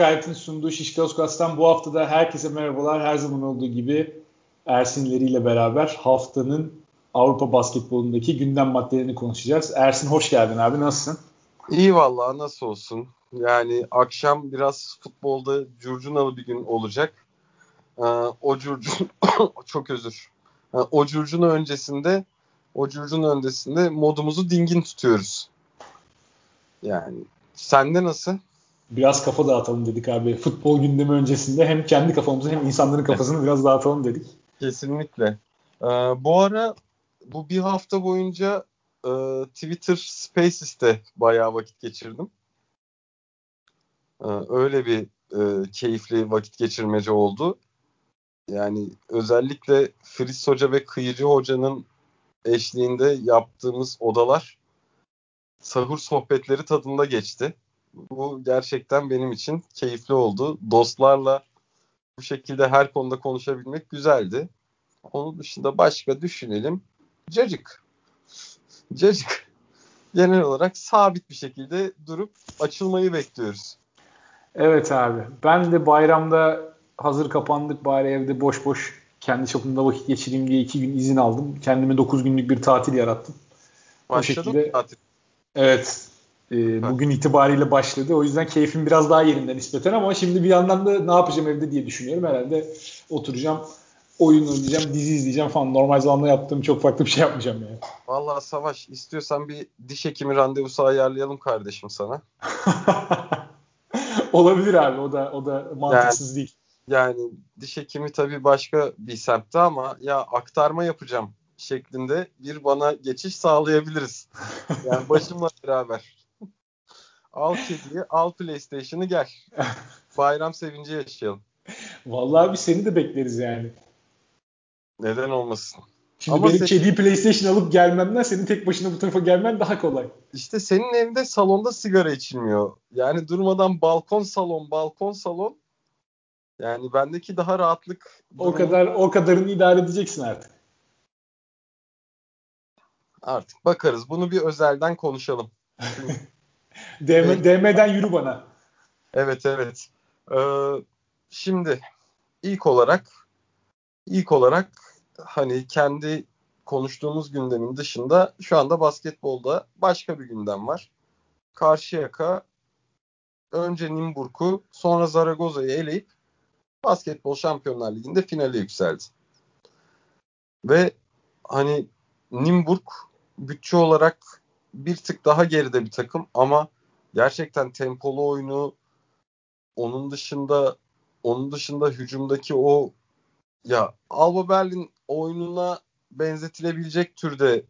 Kaynak'ın sunduğu Şişka Oskas'tan bu hafta da herkese merhabalar. Her zaman olduğu gibi Ersinleriyle beraber haftanın Avrupa basketbolundaki gündem maddelerini konuşacağız. Ersin hoş geldin abi nasılsın? İyi vallahi nasıl olsun. Yani akşam biraz futbolda curcunalı bir gün olacak. Ee, o curcun çok özür. Ee, o curcunu öncesinde o curcun öncesinde modumuzu dingin tutuyoruz. Yani sende nasıl? Biraz kafa dağıtalım dedik abi. Futbol gündemi öncesinde hem kendi kafamızı hem insanların kafasını biraz dağıtalım dedik. Kesinlikle. Ee, bu ara bu bir hafta boyunca e, Twitter Spaces'te bayağı vakit geçirdim. Ee, öyle bir e, keyifli vakit geçirmece oldu. Yani özellikle Fritz Hoca ve Kıyıcı Hoca'nın eşliğinde yaptığımız odalar sahur sohbetleri tadında geçti. Bu gerçekten benim için keyifli oldu. Dostlarla bu şekilde her konuda konuşabilmek güzeldi. Onun dışında başka düşünelim. Cacık. Cacık. Genel olarak sabit bir şekilde durup açılmayı bekliyoruz. Evet abi. Ben de bayramda hazır kapandık bari evde boş boş kendi çapımda vakit geçireyim diye iki gün izin aldım. Kendime dokuz günlük bir tatil yarattım. Başladı o şekilde, tatil? Evet. E, bugün itibariyle başladı. O yüzden keyfim biraz daha yerinden nispeten ama şimdi bir yandan da ne yapacağım evde diye düşünüyorum. Herhalde oturacağım oyun oynayacağım, dizi izleyeceğim falan. Normal zamanda yaptığım çok farklı bir şey yapmayacağım yani. Vallahi Savaş istiyorsan bir diş hekimi randevusu ayarlayalım kardeşim sana. Olabilir abi o da o da mantıksız yani, değil. Yani diş hekimi tabii başka bir semtte ama ya aktarma yapacağım şeklinde bir bana geçiş sağlayabiliriz. Yani başımla beraber. Al kediyi, al PlayStation'ı gel. Bayram sevinci yaşayalım. Vallahi abi seni de bekleriz yani. Neden olmasın? Şimdi Ama benim sen... kediyi PlayStation alıp gelmemden senin tek başına bu tarafa gelmen daha kolay. İşte senin evinde salonda sigara içilmiyor. Yani durmadan balkon salon, balkon salon. Yani bendeki daha rahatlık. O kadar o kadarını idare edeceksin artık. Artık bakarız. Bunu bir özelden konuşalım. DM, DM'den yürü bana. Evet evet. Ee, şimdi ilk olarak ilk olarak hani kendi konuştuğumuz gündemin dışında şu anda basketbolda başka bir gündem var. Karşıyaka önce Nimburg'u sonra Zaragoza'yı eleyip Basketbol Şampiyonlar Ligi'nde finale yükseldi. Ve hani Nimburg bütçe olarak bir tık daha geride bir takım ama gerçekten tempolu oyunu onun dışında onun dışında hücumdaki o ya Alba Berlin oyununa benzetilebilecek türde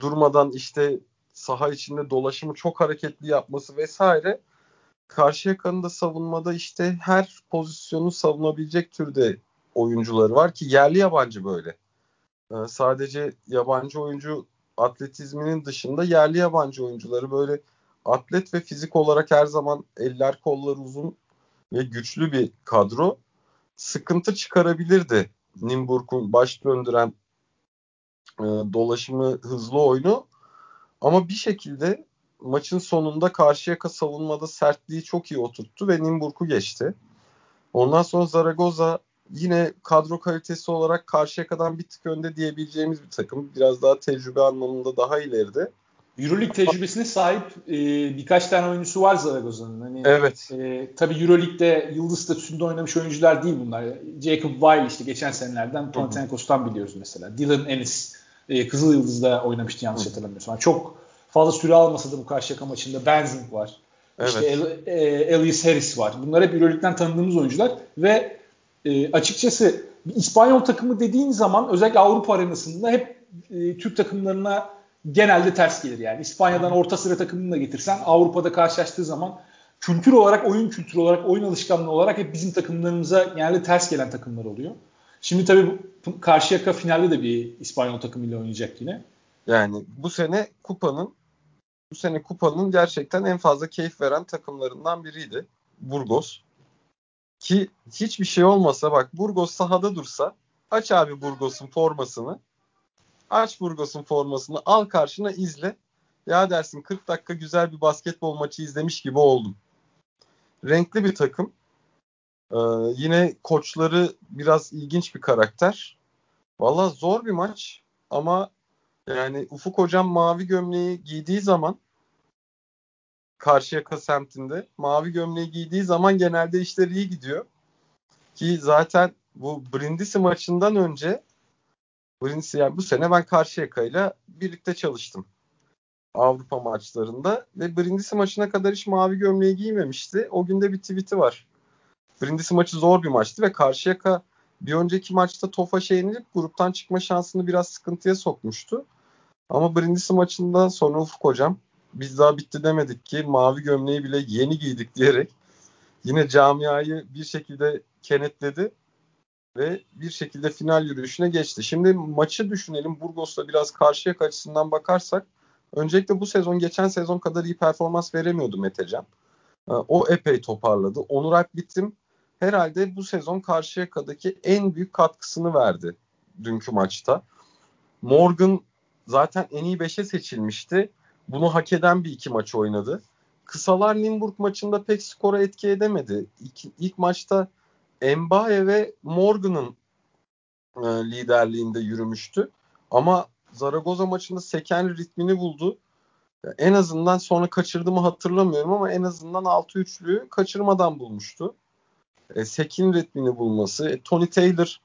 durmadan işte saha içinde dolaşımı çok hareketli yapması vesaire karşı yakanın da savunmada işte her pozisyonu savunabilecek türde oyuncuları var ki yerli yabancı böyle. Ee, sadece yabancı oyuncu atletizminin dışında yerli yabancı oyuncuları böyle atlet ve fizik olarak her zaman eller kollar uzun ve güçlü bir kadro sıkıntı çıkarabilirdi. Nimburg'un baş döndüren e, dolaşımı hızlı oyunu ama bir şekilde maçın sonunda Karşıyaka savunmada sertliği çok iyi oturttu ve Nimburg'u geçti. Ondan sonra Zaragoza yine kadro kalitesi olarak Karşıyaka'dan bir tık önde diyebileceğimiz bir takım. Biraz daha tecrübe anlamında daha ileride. Euroleague tecrübesine sahip e, birkaç tane oyuncusu var Zaragoza'nın. Hani, evet. E, tabii Euroleague'de yıldız statüsünde oynamış oyuncular değil bunlar. Jacob Weil işte geçen senelerden Panathinaikos'tan biliyoruz mesela. Dylan Ennis e, Kızıl Yıldız'da oynamıştı yanlış hatırlamıyorsam. Çok fazla süre almasa da bu Karşıyaka maçında Benzing var. Evet. İşte El, e, Elias Harris var. Bunlar hep Euroleague'den tanıdığımız oyuncular ve e, açıkçası İspanyol takımı dediğin zaman özellikle Avrupa arenasında hep e, Türk takımlarına genelde ters gelir yani. İspanya'dan orta sıra takımını da getirsen Avrupa'da karşılaştığı zaman kültür olarak, oyun kültürü olarak, oyun alışkanlığı olarak hep bizim takımlarımıza genelde ters gelen takımlar oluyor. Şimdi tabii Karşıyaka finalde de bir İspanyol takımıyla oynayacak yine. Yani bu sene kupanın bu sene kupanın gerçekten en fazla keyif veren takımlarından biriydi. Burgos. Ki hiçbir şey olmasa bak Burgos sahada dursa aç abi Burgos'un formasını Aç Burgos'un formasını al karşına izle. Ya dersin 40 dakika güzel bir basketbol maçı izlemiş gibi oldum. renkli bir takım. Ee, yine koçları biraz ilginç bir karakter. Valla zor bir maç ama yani Ufuk Hocam mavi gömleği giydiği zaman Karşıyaka semtinde mavi gömleği giydiği zaman genelde işler iyi gidiyor. Ki zaten bu Brindisi maçından önce Brindisi yani bu sene ben Karşıyaka ile birlikte çalıştım. Avrupa maçlarında ve Brindisi maçına kadar hiç mavi gömleği giymemişti. O günde bir tweet'i var. Brindisi maçı zor bir maçtı ve Karşıyaka bir önceki maçta Tofaş'a yenilip gruptan çıkma şansını biraz sıkıntıya sokmuştu. Ama Brindisi maçından sonra Ufuk hocam biz daha bitti demedik ki mavi gömleği bile yeni giydik diyerek yine camiayı bir şekilde kenetledi ve bir şekilde final yürüyüşüne geçti. Şimdi maçı düşünelim. Burgos'la biraz karşıya açısından bakarsak öncelikle bu sezon geçen sezon kadar iyi performans veremiyordu Metecan. Ee, o epey toparladı. Onur Alp Bitim herhalde bu sezon Karşıyaka'daki en büyük katkısını verdi dünkü maçta. Morgan zaten en iyi 5'e seçilmişti. Bunu hak eden bir iki maç oynadı. Kısalar Nimburg maçında pek skora etki edemedi. İlk, ilk maçta Mbaye ve Morgan'ın e, liderliğinde yürümüştü. Ama Zaragoza maçında seken ritmini buldu. En azından sonra kaçırdı mı hatırlamıyorum ama en azından 6-3'lüğü kaçırmadan bulmuştu. E, Sekin ritmini bulması. E, Tony Taylor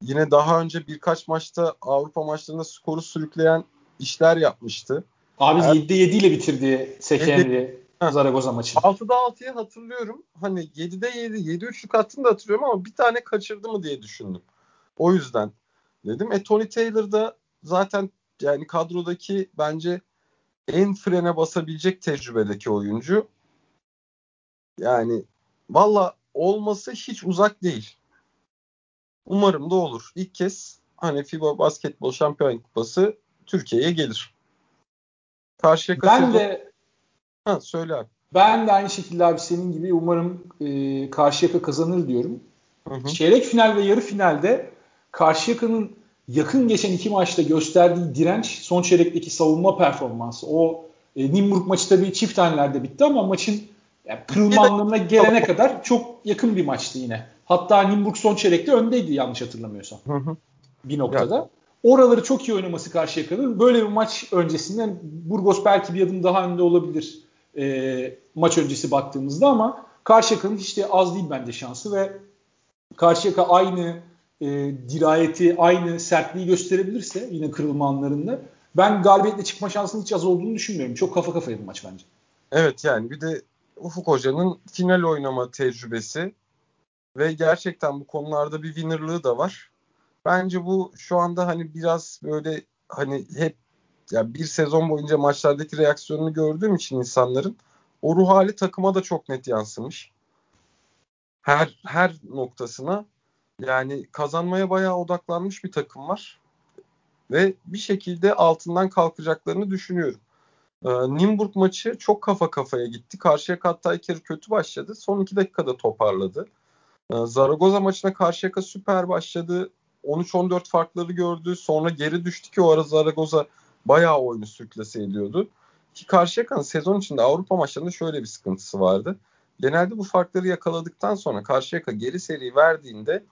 yine daha önce birkaç maçta Avrupa maçlarında skoru sürükleyen işler yapmıştı. Abi Her... 7'de 7 ile bitirdi Sekenri Zaragoza maçı. 6'da 6'yı hatırlıyorum. Hani 7'de 7, 7 üçlük attığını da hatırlıyorum ama bir tane kaçırdı mı diye düşündüm. O yüzden dedim. E Tony Taylor da zaten yani kadrodaki bence en frene basabilecek tecrübedeki oyuncu. Yani valla olması hiç uzak değil. Umarım da olur. İlk kez hani FIBA Basketbol Şampiyon Kupası Türkiye'ye gelir. Karşıya ben de ha, söyle abi. Ben de aynı şekilde abi senin gibi umarım e, Karşıyaka kazanır diyorum. Hı hı. Çeyrek final ve yarı finalde Karşıyaka'nın yakın geçen iki maçta gösterdiği direnç, son çeyrekteki savunma performansı. O e, Nimburg maçı tabii çift hanelerde bitti ama maçın yani kırılma anlamına gelene kadar çok yakın bir maçtı yine. Hatta Nimburg son çeyrekte öndeydi yanlış hatırlamıyorsam. Hı hı. Bir noktada. Ya. Oraları çok iyi oynaması karşıya. Böyle bir maç öncesinden Burgos belki bir adım daha önde olabilir e, maç öncesi baktığımızda ama Karşıyaka'nın hiç de az değil bence şansı ve Karşıyaka aynı e, dirayeti, aynı sertliği gösterebilirse yine kırılma anlarında ben galibiyetle çıkma şansının hiç az olduğunu düşünmüyorum. Çok kafa kafaya bir maç bence. Evet yani bir de Ufuk Hoca'nın final oynama tecrübesi ve gerçekten bu konularda bir winnerlığı da var. Bence bu şu anda hani biraz böyle hani hep ya bir sezon boyunca maçlardaki reaksiyonunu gördüğüm için insanların o ruh hali takıma da çok net yansımış. Her her noktasına yani kazanmaya bayağı odaklanmış bir takım var. Ve bir şekilde altından kalkacaklarını düşünüyorum. Ee, Nimburg maçı çok kafa kafaya gitti. Karşıya hatta iki kötü başladı. Son iki dakikada toparladı. Ee, Zaragoza maçına Karşıyaka süper başladı. 13-14 farkları gördü. Sonra geri düştü ki o ara Zaragoza bayağı oyunu sürklase ediyordu. Ki Karşıyaka'nın sezon içinde Avrupa maçlarında şöyle bir sıkıntısı vardı. Genelde bu farkları yakaladıktan sonra Karşıyaka geri seri verdiğinde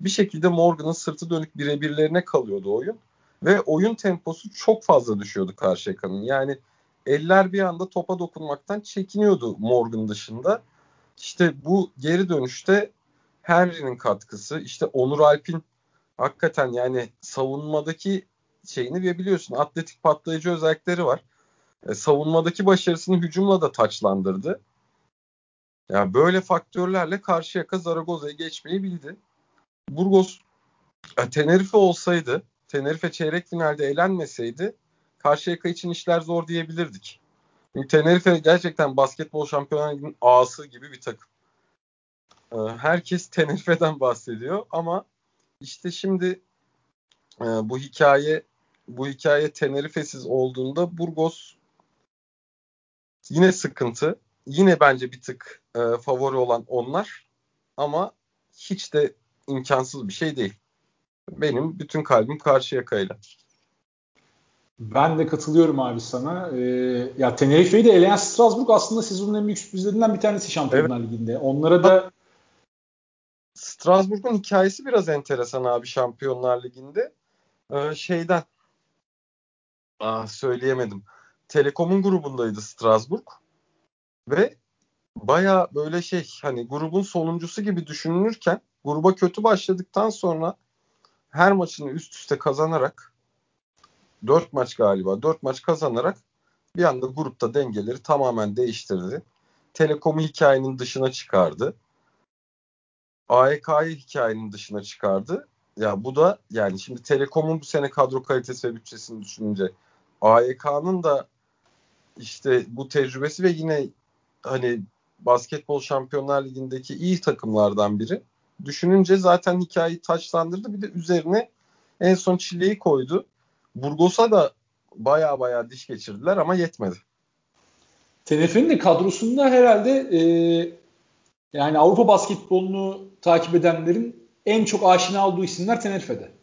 bir şekilde Morgan'ın sırtı dönük birebirlerine kalıyordu oyun. Ve oyun temposu çok fazla düşüyordu Karşıyaka'nın. Yani eller bir anda topa dokunmaktan çekiniyordu Morgan dışında. İşte bu geri dönüşte Henry'nin katkısı, işte Onur Alp'in hakikaten yani savunmadaki şeyini ve biliyorsun atletik patlayıcı özellikleri var. E, savunmadaki başarısını hücumla da taçlandırdı. Ya yani böyle faktörlerle Karşıyaka Zaragoza'yı geçmeyi bildi. Burgos e, Tenerife olsaydı, Tenerife çeyrek finalde elenmeseydi Karşıyaka için işler zor diyebilirdik. Çünkü Tenerife gerçekten basketbol şampiyonluğunun ağası gibi bir takım. E, herkes Tenerife'den bahsediyor ama işte şimdi e, bu hikaye bu hikaye Tenerife'siz olduğunda Burgos yine sıkıntı. Yine bence bir tık e, favori olan onlar ama hiç de imkansız bir şey değil. Benim bütün kalbim karşı yakayla. Ben de katılıyorum abi sana. Ee, ya Tenerife'yi de eleyen Strasbourg aslında sezonun en büyük sürprizlerinden bir tanesi Şampiyonlar evet. Ligi'nde. Onlara da Strasbourg'un hikayesi biraz enteresan abi Şampiyonlar Ligi'nde. Ee, şeyden ah, söyleyemedim. Telekom'un grubundaydı Strasbourg ve baya böyle şey hani grubun sonuncusu gibi düşünülürken gruba kötü başladıktan sonra her maçını üst üste kazanarak 4 maç galiba 4 maç kazanarak bir anda grupta dengeleri tamamen değiştirdi. Telekom'u hikayenin dışına çıkardı. AEK'yı hikayenin dışına çıkardı. Ya bu da yani şimdi Telekom'un bu sene kadro kalitesi ve bütçesini düşününce AEK'nın da işte bu tecrübesi ve yine hani basketbol şampiyonlar ligindeki iyi takımlardan biri. Düşününce zaten hikayeyi taçlandırdı. Bir de üzerine en son çileyi koydu. Burgos'a da baya baya diş geçirdiler ama yetmedi. Tenefe'nin de kadrosunda herhalde e, yani Avrupa basketbolunu takip edenlerin en çok aşina olduğu isimler Tenerife'de.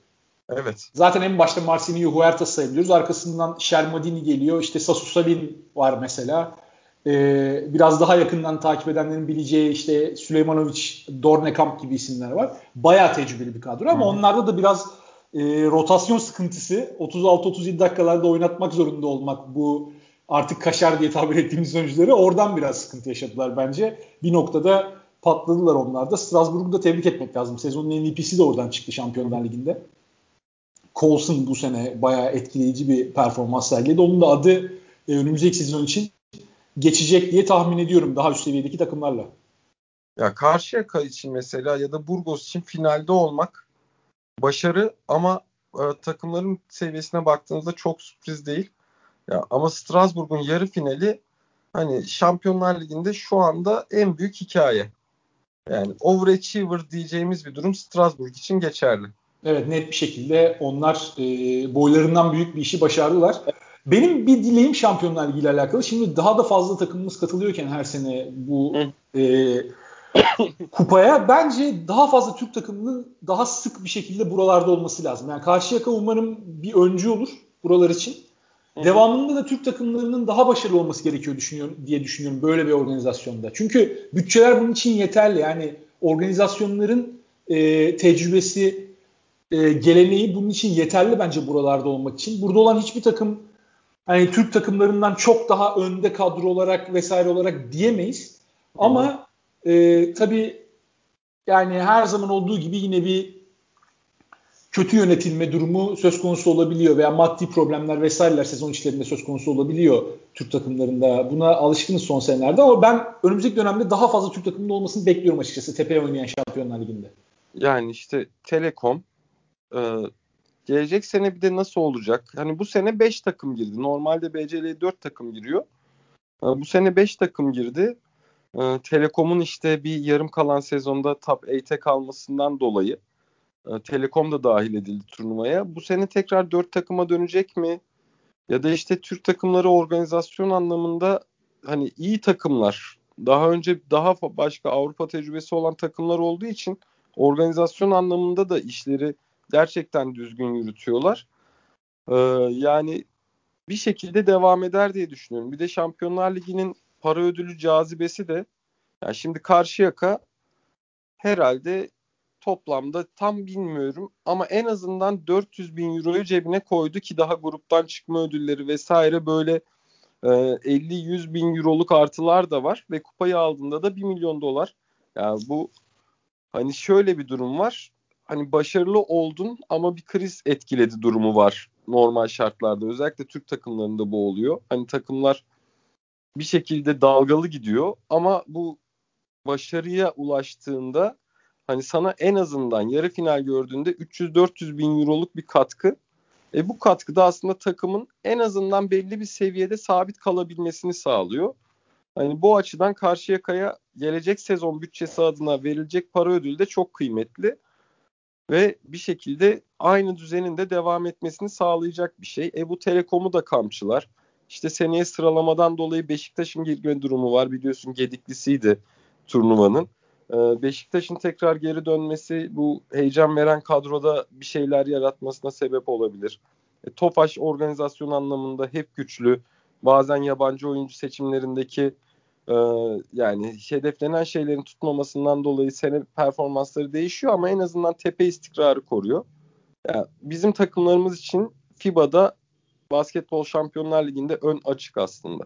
Evet. Zaten en başta Marcinho Huertas sayabiliyoruz. Arkasından Shermadini geliyor. İşte Sasu Salin var mesela. Ee, biraz daha yakından takip edenlerin bileceği işte Süleymanovic, Dornekamp gibi isimler var. Bayağı tecrübeli bir kadro ama Hı. onlarda da biraz e, rotasyon sıkıntısı. 36-37 dakikalarda oynatmak zorunda olmak bu artık kaşar diye tabir ettiğimiz oyuncuları oradan biraz sıkıntı yaşadılar bence. Bir noktada patladılar onlar da. Strasbourg'u da tebrik etmek lazım. Sezonun MVP'si de oradan çıktı Şampiyonlar Ligi'nde. Coulson bu sene bayağı etkileyici bir performans sergiledi. Onun da adı e, önümüzdeki sezon için geçecek diye tahmin ediyorum daha üst seviyedeki takımlarla. Ya Karşıyaka için mesela ya da Burgos için finalde olmak başarı ama e, takımların seviyesine baktığınızda çok sürpriz değil. Ya ama Strasbourg'un yarı finali hani Şampiyonlar Ligi'nde şu anda en büyük hikaye. Yani overachiever diyeceğimiz bir durum Strasbourg için geçerli. Evet net bir şekilde onlar e, boylarından büyük bir işi başardılar. Benim bir dileğim Şampiyonlar Ligi ile alakalı. Şimdi daha da fazla takımımız katılıyorken her sene bu e, kupaya bence daha fazla Türk takımının daha sık bir şekilde buralarda olması lazım. Yani Karşıyaka umarım bir öncü olur buralar için. Devamında da Türk takımlarının daha başarılı olması gerekiyor düşünüyorum diye düşünüyorum böyle bir organizasyonda. Çünkü bütçeler bunun için yeterli. Yani organizasyonların e, tecrübesi, e, geleneği bunun için yeterli bence buralarda olmak için. Burada olan hiçbir takım hani Türk takımlarından çok daha önde kadro olarak vesaire olarak diyemeyiz. Ama e, tabii yani her zaman olduğu gibi yine bir kötü yönetilme durumu söz konusu olabiliyor veya maddi problemler vesaireler sezon içlerinde söz konusu olabiliyor Türk takımlarında. Buna alışkınız son senelerde ama ben önümüzdeki dönemde daha fazla Türk takımında olmasını bekliyorum açıkçası tepeye oynayan Şampiyonlar Ligi'nde. Yani işte Telekom e, gelecek sene bir de nasıl olacak? Hani bu sene 5 takım girdi. Normalde BCL'ye 4 takım giriyor. E, bu sene 5 takım girdi. E, Telekom'un işte bir yarım kalan sezonda top 8'e kalmasından dolayı e, Telekom da dahil edildi turnuvaya. Bu sene tekrar dört takıma dönecek mi? Ya da işte Türk takımları organizasyon anlamında hani iyi takımlar daha önce daha başka Avrupa tecrübesi olan takımlar olduğu için organizasyon anlamında da işleri gerçekten düzgün yürütüyorlar. Ee, yani bir şekilde devam eder diye düşünüyorum. Bir de Şampiyonlar Ligi'nin para ödülü cazibesi de yani şimdi Karşıyaka herhalde toplamda tam bilmiyorum ama en azından 400 bin euroyu cebine koydu ki daha gruptan çıkma ödülleri vesaire böyle e, 50-100 bin euroluk artılar da var ve kupayı aldığında da 1 milyon dolar. Yani bu hani şöyle bir durum var. Hani başarılı oldun ama bir kriz etkiledi durumu var normal şartlarda. Özellikle Türk takımlarında bu oluyor. Hani takımlar bir şekilde dalgalı gidiyor ama bu başarıya ulaştığında hani sana en azından yarı final gördüğünde 300-400 bin euroluk bir katkı. E bu katkı da aslında takımın en azından belli bir seviyede sabit kalabilmesini sağlıyor. Hani bu açıdan Karşıyaka'ya gelecek sezon bütçesi adına verilecek para ödülü de çok kıymetli. Ve bir şekilde aynı düzenin de devam etmesini sağlayacak bir şey. E bu Telekom'u da kamçılar. İşte seneye sıralamadan dolayı Beşiktaş'ın girme durumu var. Biliyorsun gediklisiydi turnuvanın. Ee, Beşiktaş'ın tekrar geri dönmesi bu heyecan veren kadroda bir şeyler yaratmasına sebep olabilir. E, Tofaş organizasyon anlamında hep güçlü. Bazen yabancı oyuncu seçimlerindeki e, yani hedeflenen şeylerin tutmamasından dolayı sene performansları değişiyor ama en azından tepe istikrarı koruyor. Yani bizim takımlarımız için FIBA'da Basketbol Şampiyonlar Ligi'nde ön açık aslında.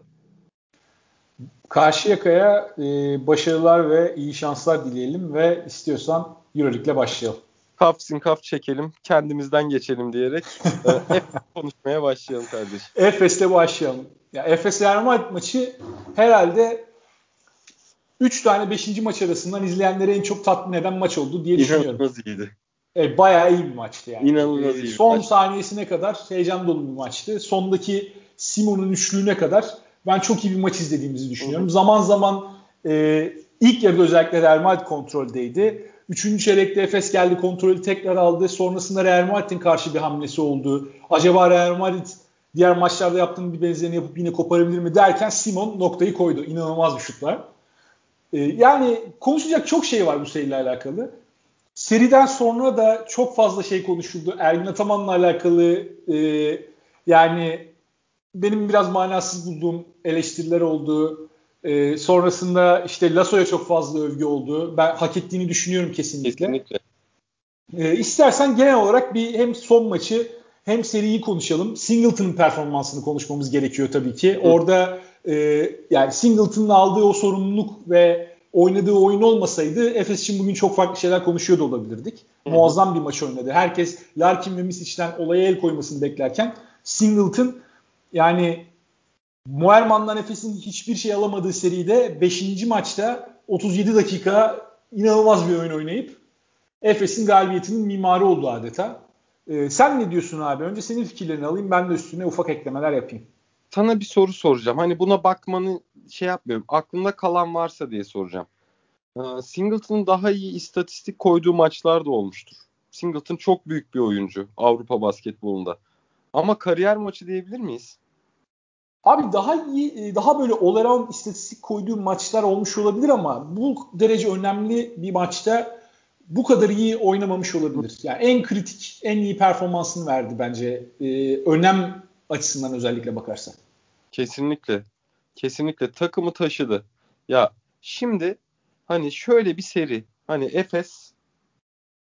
Karşıyaka'ya e, başarılar ve iyi şanslar dileyelim ve istiyorsan Euroleague'le başlayalım. Kaf kaf çekelim, kendimizden geçelim diyerek e, konuşmaya başlayalım kardeşim. Efes'le başlayalım. Ya Efes Real maçı herhalde 3 tane 5. maç arasından izleyenleri en çok tatmin eden maç oldu diye düşünüyorum. İnanılmaz iyiydi. E, bayağı iyi bir maçtı yani. İnanılmaz e, iyi. Son maç. saniyesine kadar heyecan dolu bir maçtı. Sondaki Simon'un üçlüğüne kadar ben çok iyi bir maç izlediğimizi düşünüyorum. Hı. Zaman zaman e, ilk yarıda özellikle Real Madrid kontroldeydi. Üçüncü çeyrekte Efes geldi kontrolü tekrar aldı. Sonrasında Real Madrid'in karşı bir hamlesi oldu. Acaba Real Madrid diğer maçlarda yaptığının bir benzerini yapıp yine koparabilir mi derken Simon noktayı koydu. İnanılmaz bir şutlar. Ee, yani konuşacak çok şey var bu seriyle alakalı. Seriden sonra da çok fazla şey konuşuldu. Ergin Ataman'la alakalı e, yani benim biraz manasız bulduğum eleştiriler oldu. E, sonrasında işte Lasso'ya çok fazla övgü oldu. Ben hak ettiğini düşünüyorum kesinlikle. Kesinlikle. E, istersen genel olarak bir hem son maçı hem seriyi konuşalım. Singleton'ın performansını konuşmamız gerekiyor tabii ki. Hı. Orada e, yani Singleton'ın aldığı o sorumluluk ve oynadığı oyun olmasaydı Efes için bugün çok farklı şeyler konuşuyor da olabilirdik. Hı. Muazzam bir maç oynadı. Herkes Larkin ve Misic'den olaya el koymasını beklerken Singleton yani Muerman'dan Efes'in hiçbir şey alamadığı seride 5. maçta 37 dakika inanılmaz bir oyun oynayıp Efes'in galibiyetinin mimarı oldu adeta. Ee, sen ne diyorsun abi? Önce senin fikirlerini alayım ben de üstüne ufak eklemeler yapayım. Sana bir soru soracağım. Hani buna bakmanı şey yapmıyorum. Aklında kalan varsa diye soracağım. Ee, Singleton'ın daha iyi istatistik koyduğu maçlar da olmuştur. Singleton çok büyük bir oyuncu Avrupa basketbolunda. Ama kariyer maçı diyebilir miyiz? Abi daha iyi, e, daha böyle all around istatistik koyduğu maçlar olmuş olabilir ama bu derece önemli bir maçta bu kadar iyi oynamamış olabilir. Yani en kritik, en iyi performansını verdi bence. Ee, önem açısından özellikle bakarsan. Kesinlikle. Kesinlikle takımı taşıdı. Ya şimdi hani şöyle bir seri. Hani Efes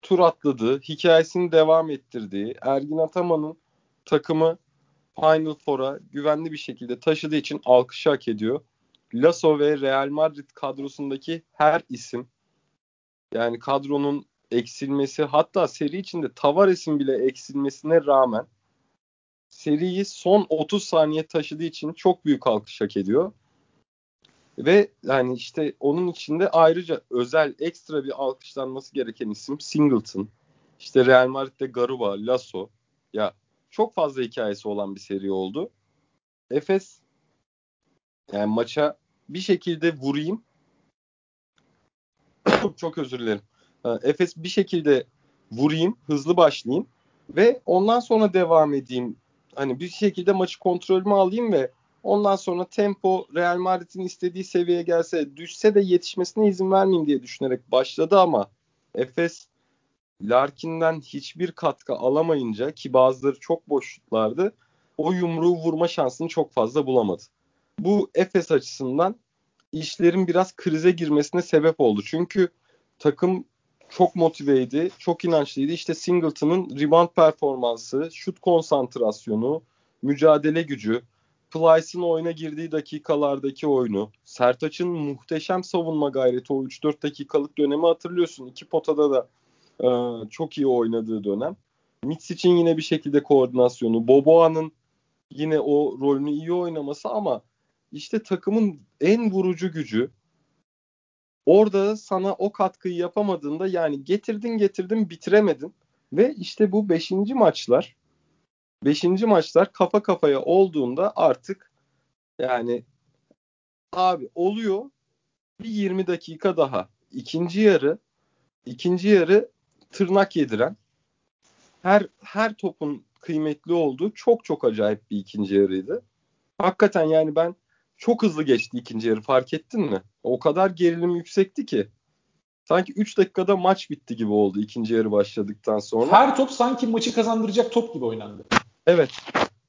tur atladı, hikayesini devam ettirdiği, Ergin Ataman'ın takımı Final Four'a güvenli bir şekilde taşıdığı için alkış hak ediyor. Lasso ve Real Madrid kadrosundaki her isim yani kadronun eksilmesi hatta seri içinde Tavares'in bile eksilmesine rağmen seriyi son 30 saniye taşıdığı için çok büyük alkış hak ediyor. Ve yani işte onun içinde ayrıca özel ekstra bir alkışlanması gereken isim Singleton. İşte Real Madrid'de Garuba, Lasso. Ya çok fazla hikayesi olan bir seri oldu. Efes yani maça bir şekilde vurayım. Çok özür dilerim. Efes bir şekilde vurayım, hızlı başlayayım ve ondan sonra devam edeyim. Hani bir şekilde maçı kontrolümü alayım ve ondan sonra tempo Real Madrid'in istediği seviyeye gelse, düşse de yetişmesine izin vermeyeyim diye düşünerek başladı ama Efes Larkin'den hiçbir katkı alamayınca ki bazıları çok boşluklardı o yumruğu vurma şansını çok fazla bulamadı. Bu Efes açısından işlerin biraz krize girmesine sebep oldu. Çünkü takım çok motiveydi, çok inançlıydı. İşte Singleton'ın rebound performansı, şut konsantrasyonu, mücadele gücü, Plyce'ın oyuna girdiği dakikalardaki oyunu, Sertaç'ın muhteşem savunma gayreti o 3-4 dakikalık dönemi hatırlıyorsun. İki potada da e, çok iyi oynadığı dönem. Mitsic'in yine bir şekilde koordinasyonu, Boboa'nın yine o rolünü iyi oynaması ama işte takımın en vurucu gücü, Orada sana o katkıyı yapamadığında yani getirdin getirdin bitiremedin. Ve işte bu 5. maçlar 5. maçlar kafa kafaya olduğunda artık yani abi oluyor bir 20 dakika daha. İkinci yarı ikinci yarı tırnak yediren her her topun kıymetli olduğu çok çok acayip bir ikinci yarıydı. Hakikaten yani ben çok hızlı geçti ikinci yarı fark ettin mi? O kadar gerilim yüksekti ki. Sanki 3 dakikada maç bitti gibi oldu ikinci yarı başladıktan sonra. Her top sanki maçı kazandıracak top gibi oynandı. Evet.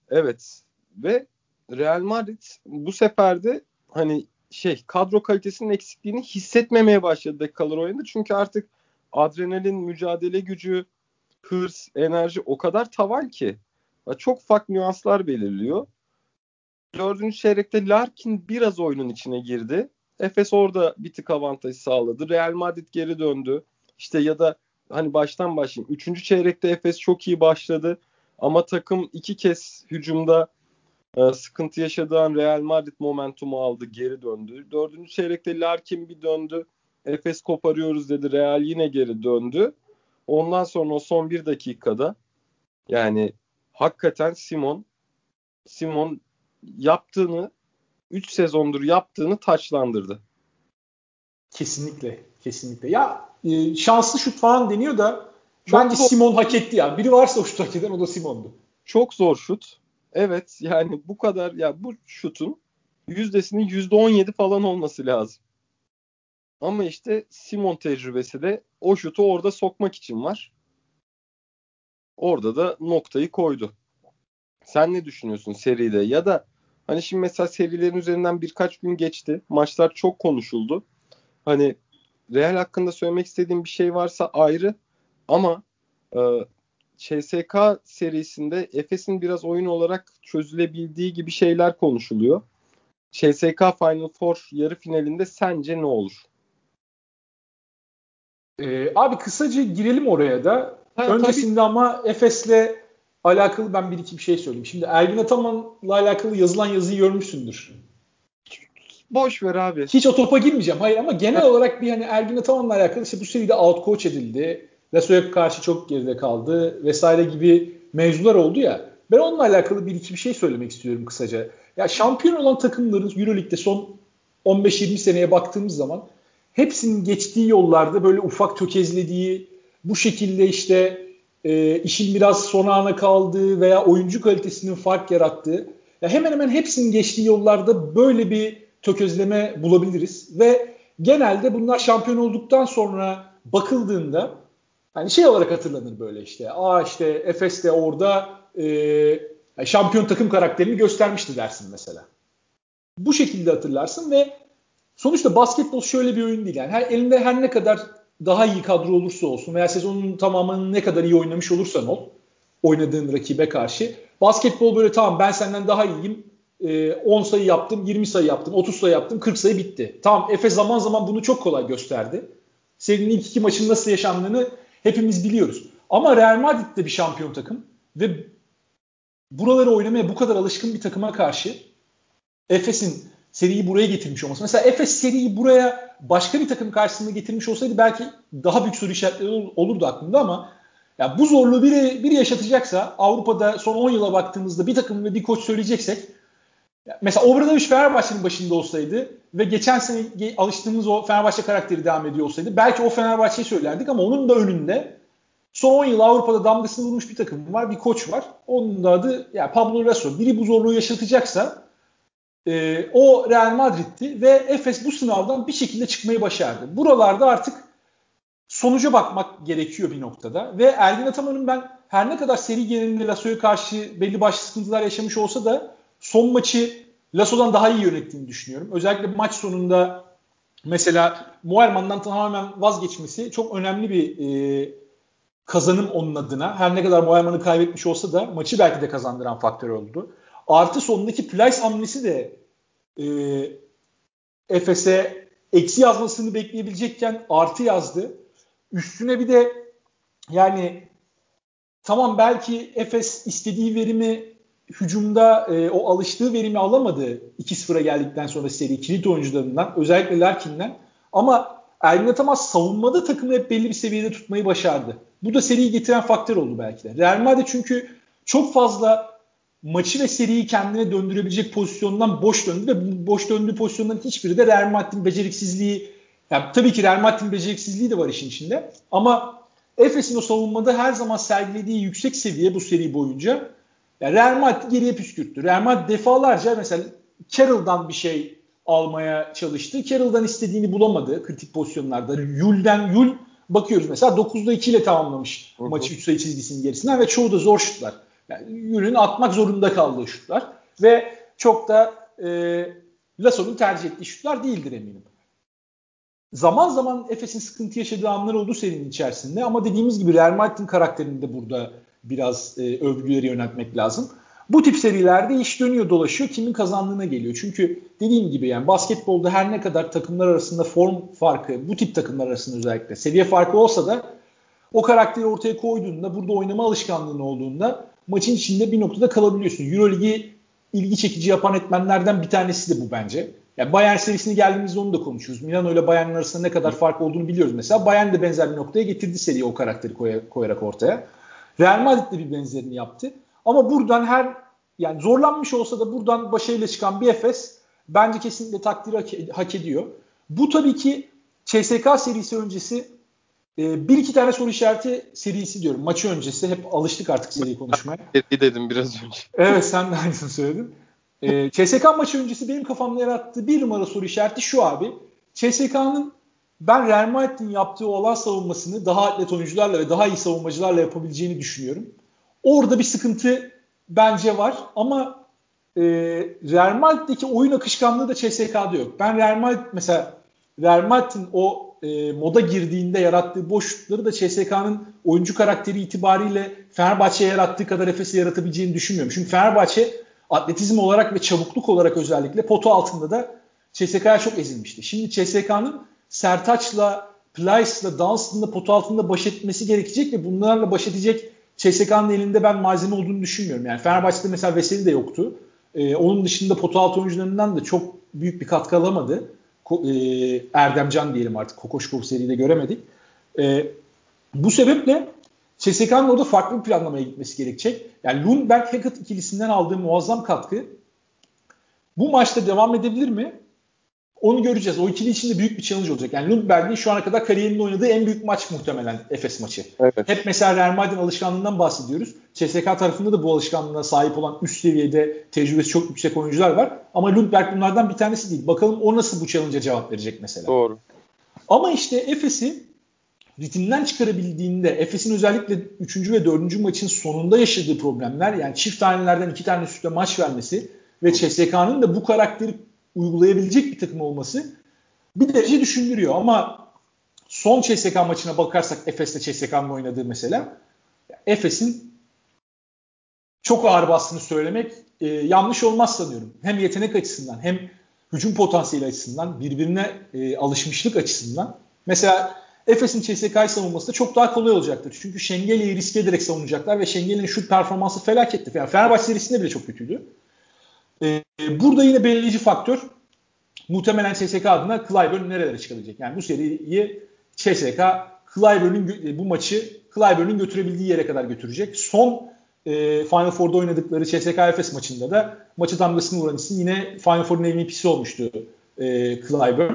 Evet. Ve Real Madrid bu sefer de hani şey kadro kalitesinin eksikliğini hissetmemeye başladı dakikalar oyunda. Çünkü artık adrenalin, mücadele gücü, hırs, enerji o kadar tavan ki çok farklı nüanslar belirliyor. Dördüncü çeyrekte Larkin biraz oyunun içine girdi. Efes orada bir tık avantaj sağladı. Real Madrid geri döndü. İşte ya da hani baştan başlayayım. Üçüncü çeyrekte Efes çok iyi başladı. Ama takım iki kez hücumda e, sıkıntı yaşadığı Real Madrid momentumu aldı, geri döndü. Dördüncü çeyrekte Larkin bir döndü. Efes koparıyoruz dedi. Real yine geri döndü. Ondan sonra o son bir dakikada yani hakikaten Simon Simon yaptığını 3 sezondur yaptığını taçlandırdı. Kesinlikle. Kesinlikle. Ya e, şanslı şut falan deniyor da Çok bence zor. Simon hak etti ya. Biri varsa o şut hak eden o da Simon'du. Çok zor şut. Evet yani bu kadar ya bu şutun yüzdesinin %17 falan olması lazım. Ama işte Simon tecrübesi de o şutu orada sokmak için var. Orada da noktayı koydu. Sen ne düşünüyorsun seride? Ya da hani şimdi mesela serilerin üzerinden birkaç gün geçti. Maçlar çok konuşuldu. Hani Real hakkında söylemek istediğim bir şey varsa ayrı ama e, CSK serisinde Efes'in biraz oyun olarak çözülebildiği gibi şeyler konuşuluyor. CSK Final Four yarı finalinde sence ne olur? Ee, abi kısaca girelim oraya da. Ha, Öncesinde tabii. ama Efes'le alakalı ben bir iki bir şey söyleyeyim. Şimdi Ergin Ataman'la alakalı yazılan yazıyı görmüşsündür. Boş ver abi. Hiç o topa girmeyeceğim. Hayır ama genel olarak bir hani Ergin Ataman'la alakalı işte bu seride out coach edildi. Lasso'ya karşı çok geride kaldı vesaire gibi mevzular oldu ya. Ben onunla alakalı bir iki bir şey söylemek istiyorum kısaca. Ya şampiyon olan takımların EuroLeague'de son 15-20 seneye baktığımız zaman hepsinin geçtiği yollarda böyle ufak tökezlediği, bu şekilde işte e, işin biraz son ana kaldığı veya oyuncu kalitesinin fark yarattığı ya hemen hemen hepsinin geçtiği yollarda böyle bir tökezleme bulabiliriz ve genelde bunlar şampiyon olduktan sonra bakıldığında hani şey olarak hatırlanır böyle işte. Aa işte Efes de orada e, şampiyon takım karakterini göstermişti dersin mesela. Bu şekilde hatırlarsın ve sonuçta basketbol şöyle bir oyun değil. Yani her, elinde her ne kadar daha iyi kadro olursa olsun veya sezonun tamamını ne kadar iyi oynamış olursan ol oynadığın rakibe karşı. Basketbol böyle tamam ben senden daha iyiyim. 10 sayı yaptım, 20 sayı yaptım, 30 sayı yaptım, 40 sayı bitti. Tamam Efe zaman zaman bunu çok kolay gösterdi. Serinin ilk iki maçın nasıl yaşandığını hepimiz biliyoruz. Ama Real Madrid de bir şampiyon takım ve buraları oynamaya bu kadar alışkın bir takıma karşı Efes'in seriyi buraya getirmiş olması. Mesela Efes seriyi buraya başka bir takım karşısında getirmiş olsaydı belki daha büyük soru işaretleri olurdu aklımda ama ya bu zorluğu biri, biri yaşatacaksa Avrupa'da son 10 yıla baktığımızda bir takım ve bir koç söyleyeceksek mesela Obradoviç Fenerbahçe'nin başında olsaydı ve geçen sene alıştığımız o Fenerbahçe karakteri devam ediyor olsaydı belki o Fenerbahçe'yi söylerdik ama onun da önünde son 10 yıl Avrupa'da damgasını vurmuş bir takım var, bir koç var. Onun da adı yani Pablo Lasso. Biri bu zorluğu yaşatacaksa e, o Real Madrid'ti ve Efes bu sınavdan bir şekilde çıkmayı başardı. Buralarda artık sonuca bakmak gerekiyor bir noktada ve Ergin Ataman'ın ben her ne kadar seri genelinde Lasso'ya karşı belli başlı sıkıntılar yaşamış olsa da son maçı Lasso'dan daha iyi yönettiğini düşünüyorum. Özellikle maç sonunda mesela Muerman'dan tamamen vazgeçmesi çok önemli bir e, kazanım onun adına. Her ne kadar Muerman'ı kaybetmiş olsa da maçı belki de kazandıran faktör oldu. Artı sondaki Plyce hamlesi de e, Efes'e eksi yazmasını bekleyebilecekken artı yazdı. Üstüne bir de yani tamam belki Efes istediği verimi hücumda e, o alıştığı verimi alamadı 2-0'a geldikten sonra seri kilit oyuncularından özellikle Larkin'den ama Ergin Atamas savunmada takımı hep belli bir seviyede tutmayı başardı. Bu da seriyi getiren faktör oldu belki de. Real Madrid çünkü çok fazla maçı ve seriyi kendine döndürebilecek pozisyondan boş döndü ve boş döndüğü pozisyonların hiçbiri de Real Madrid'in beceriksizliği yani tabii ki Real Madrid'in beceriksizliği de var işin içinde ama Efes'in o savunmada her zaman sergilediği yüksek seviye bu seri boyunca yani Real Madrid geriye püskürttü. Real Madrid defalarca mesela Carroll'dan bir şey almaya çalıştı. Carroll'dan istediğini bulamadı kritik pozisyonlarda. Yul'den Yul bakıyoruz mesela 9'da 2 ile tamamlamış maçı 3 sayı çizgisinin gerisinden ve çoğu da zor şutlar. Yani Yun'un atmak zorunda kaldığı şutlar ve çok da e, Lasso'nun tercih ettiği şutlar değildir eminim. Zaman zaman Efes'in sıkıntı yaşadığı anlar oldu serinin içerisinde ama dediğimiz gibi Real Madrid'in karakterini de burada biraz e, övgüleri yöneltmek lazım. Bu tip serilerde iş dönüyor dolaşıyor kimin kazandığına geliyor. Çünkü dediğim gibi yani basketbolda her ne kadar takımlar arasında form farkı bu tip takımlar arasında özellikle seviye farkı olsa da o karakteri ortaya koyduğunda burada oynama alışkanlığın olduğunda maçın içinde bir noktada kalabiliyorsun. Euroligi ilgi çekici yapan etmenlerden bir tanesi de bu bence. Yani Bayern serisini geldiğimizde onu da konuşuyoruz. Milano ile Bayern arasında ne kadar fark olduğunu biliyoruz mesela. Bayern de benzer bir noktaya getirdi seriyi o karakteri koyarak ortaya. Real Madrid de bir benzerini yaptı. Ama buradan her yani zorlanmış olsa da buradan başarıyla çıkan bir Efes bence kesinlikle takdiri hak ediyor. Bu tabii ki CSK serisi öncesi e, bir iki tane soru işareti serisi diyorum. Maçı öncesi hep alıştık artık seriyi konuşmaya. Seri dedim biraz önce. Evet sen de aynısını söyledin. E, CSK maçı öncesi benim kafamda yarattığı bir numara soru işareti şu abi. CSK'nın ben Real Madrid'in yaptığı olan savunmasını daha atlet oyuncularla ve daha iyi savunmacılarla yapabileceğini düşünüyorum. Orada bir sıkıntı bence var ama e, Real Madrid'deki oyun akışkanlığı da CSK'da yok. Ben Real Madrid mesela Real Madrid'in o e, moda girdiğinde yarattığı boşlukları da CSK'nın oyuncu karakteri itibariyle Fenerbahçe'ye yarattığı kadar Efes'e yaratabileceğini düşünmüyorum. Çünkü Fenerbahçe atletizm olarak ve çabukluk olarak özellikle potu altında da CSK'ya çok ezilmişti. Şimdi CSK'nın Sertaç'la, Plyce'la, Dunstan'la potu altında baş etmesi gerekecek ve bunlarla baş edecek CSK'nın elinde ben malzeme olduğunu düşünmüyorum. Yani Fenerbahçe'de mesela Veseli de yoktu. Ee, onun dışında potu altı oyuncularından da çok büyük bir katkı alamadı. E, Erdemcan diyelim artık. Kokoşkov seride göremedik. E, bu sebeple CSK'nın orada farklı bir planlamaya gitmesi gerekecek. Yani Lundberg Hackett ikilisinden aldığı muazzam katkı bu maçta devam edebilir mi? Onu göreceğiz. O ikili için de büyük bir challenge olacak. Yani Lundberg'in şu ana kadar kariyerinde oynadığı en büyük maç muhtemelen Efes maçı. Evet. Hep mesela Real Madrid'in alışkanlığından bahsediyoruz. CSK tarafında da bu alışkanlığına sahip olan üst seviyede tecrübesi çok yüksek oyuncular var. Ama Lundberg bunlardan bir tanesi değil. Bakalım o nasıl bu challenge'a cevap verecek mesela. Doğru. Ama işte Efes'i ritimden çıkarabildiğinde Efes'in özellikle 3. ve 4. maçın sonunda yaşadığı problemler yani çift tanelerden 2 tane üstte maç vermesi ve CSK'nın da bu karakteri uygulayabilecek bir takım olması bir derece düşündürüyor ama son CSK maçına bakarsak Efes'te CSK'nın oynadığı mesela Efes'in çok ağır bastığını söylemek e, yanlış olmaz sanıyorum. Hem yetenek açısından hem hücum potansiyeli açısından birbirine e, alışmışlık açısından. Mesela Efes'in CSK'yı savunması da çok daha kolay olacaktır. Çünkü Şengeli'yi riske ederek savunacaklar ve Şengeli'nin şut performansı felaketti. Yani Fenerbahçe serisinde bile çok kötüydü. Ee, burada yine belirleyici faktör muhtemelen CSK adına Clyburn nerelere çıkabilecek. Yani bu seriyi CSK Clyburn'un bu maçı Clyburn'un götürebildiği yere kadar götürecek. Son e, Final Four'da oynadıkları CSK Efes maçında da maçı damgasını vuran isim yine Final Four'un MVP'si olmuştu e, Clyburn.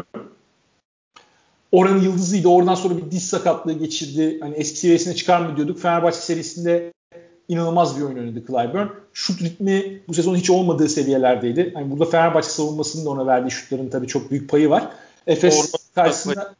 Oranın yıldızıydı. Oradan sonra bir diz sakatlığı geçirdi. Hani eski seviyesine çıkar mı diyorduk. Fenerbahçe serisinde inanılmaz bir oyun oynadı Clyburn. Şut ritmi bu sezon hiç olmadığı seviyelerdeydi. Yani burada Fenerbahçe savunmasının da ona verdiği şutların tabii çok büyük payı var. Efes Forman karşısında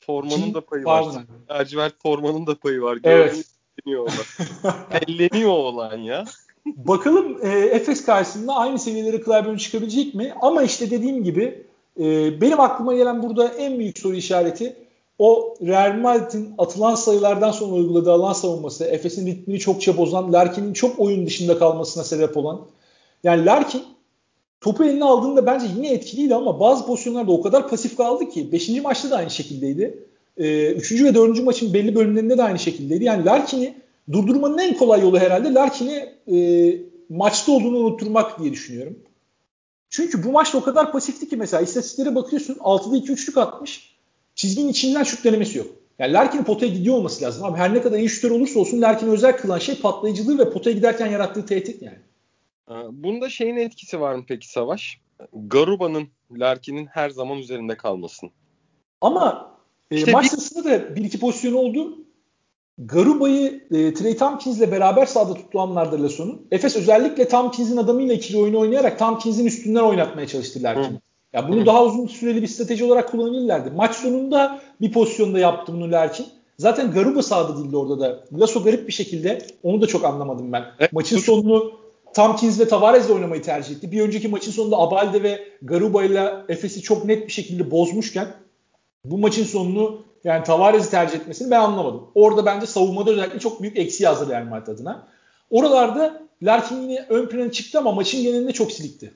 Formanın da payı var. Ercüment Formanın da payı var. Evet. Elleniyor olan ya. Bakalım e, Efes karşısında aynı seviyelere Clyburn çıkabilecek mi? Ama işte dediğim gibi e, benim aklıma gelen burada en büyük soru işareti o Real Madrid'in atılan sayılardan sonra uyguladığı alan savunması, Efes'in ritmini çokça bozan, Larkin'in çok oyun dışında kalmasına sebep olan. Yani Larkin topu eline aldığında bence yine etkiliydi ama bazı pozisyonlarda o kadar pasif kaldı ki 5. maçta da aynı şekildeydi. Ee, üçüncü ve dördüncü maçın belli bölümlerinde de aynı şekildeydi. Yani Larkin'i durdurmanın en kolay yolu herhalde Larkin'i e, maçta olduğunu unutturmak diye düşünüyorum. Çünkü bu maçta o kadar pasifti ki mesela istatistiklere bakıyorsun 6'da 2 üçlük atmış çizginin içinden şut denemesi yok. Yani Larkin'in potaya gidiyor olması lazım. Abi her ne kadar iyi şutör olursa olsun Larkin'i özel kılan şey patlayıcılığı ve potaya giderken yarattığı tehdit yani. Bunda şeyin etkisi var mı peki Savaş? Garuba'nın Larkin'in her zaman üzerinde kalmasın. Ama e, işte maç bir... sırasında da bir iki pozisyon oldu. Garuba'yı e, Trey Tompkins'le beraber sahada tuttuğu anlarda Lasso'nun. Efes özellikle Tompkins'in adamıyla ikili oyunu oynayarak Tompkins'in üstünden oynatmaya çalıştı Larkin'i. Ya bunu daha uzun süreli bir strateji olarak kullanabilirlerdi. Maç sonunda bir pozisyonda yaptı bunu Larkin. Zaten Garuba sağda değildi orada da. Lasso garip bir şekilde onu da çok anlamadım ben. Evet. Maçın sonunu Tompkins ve Tavares'le oynamayı tercih etti. Bir önceki maçın sonunda Abalde ve Garuba ile Efes'i çok net bir şekilde bozmuşken bu maçın sonunu yani Tavares'i tercih etmesini ben anlamadım. Orada bence savunmada özellikle çok büyük eksi yazdı Real Madrid adına. Oralarda Larkin yine ön plana çıktı ama maçın genelinde çok silikti.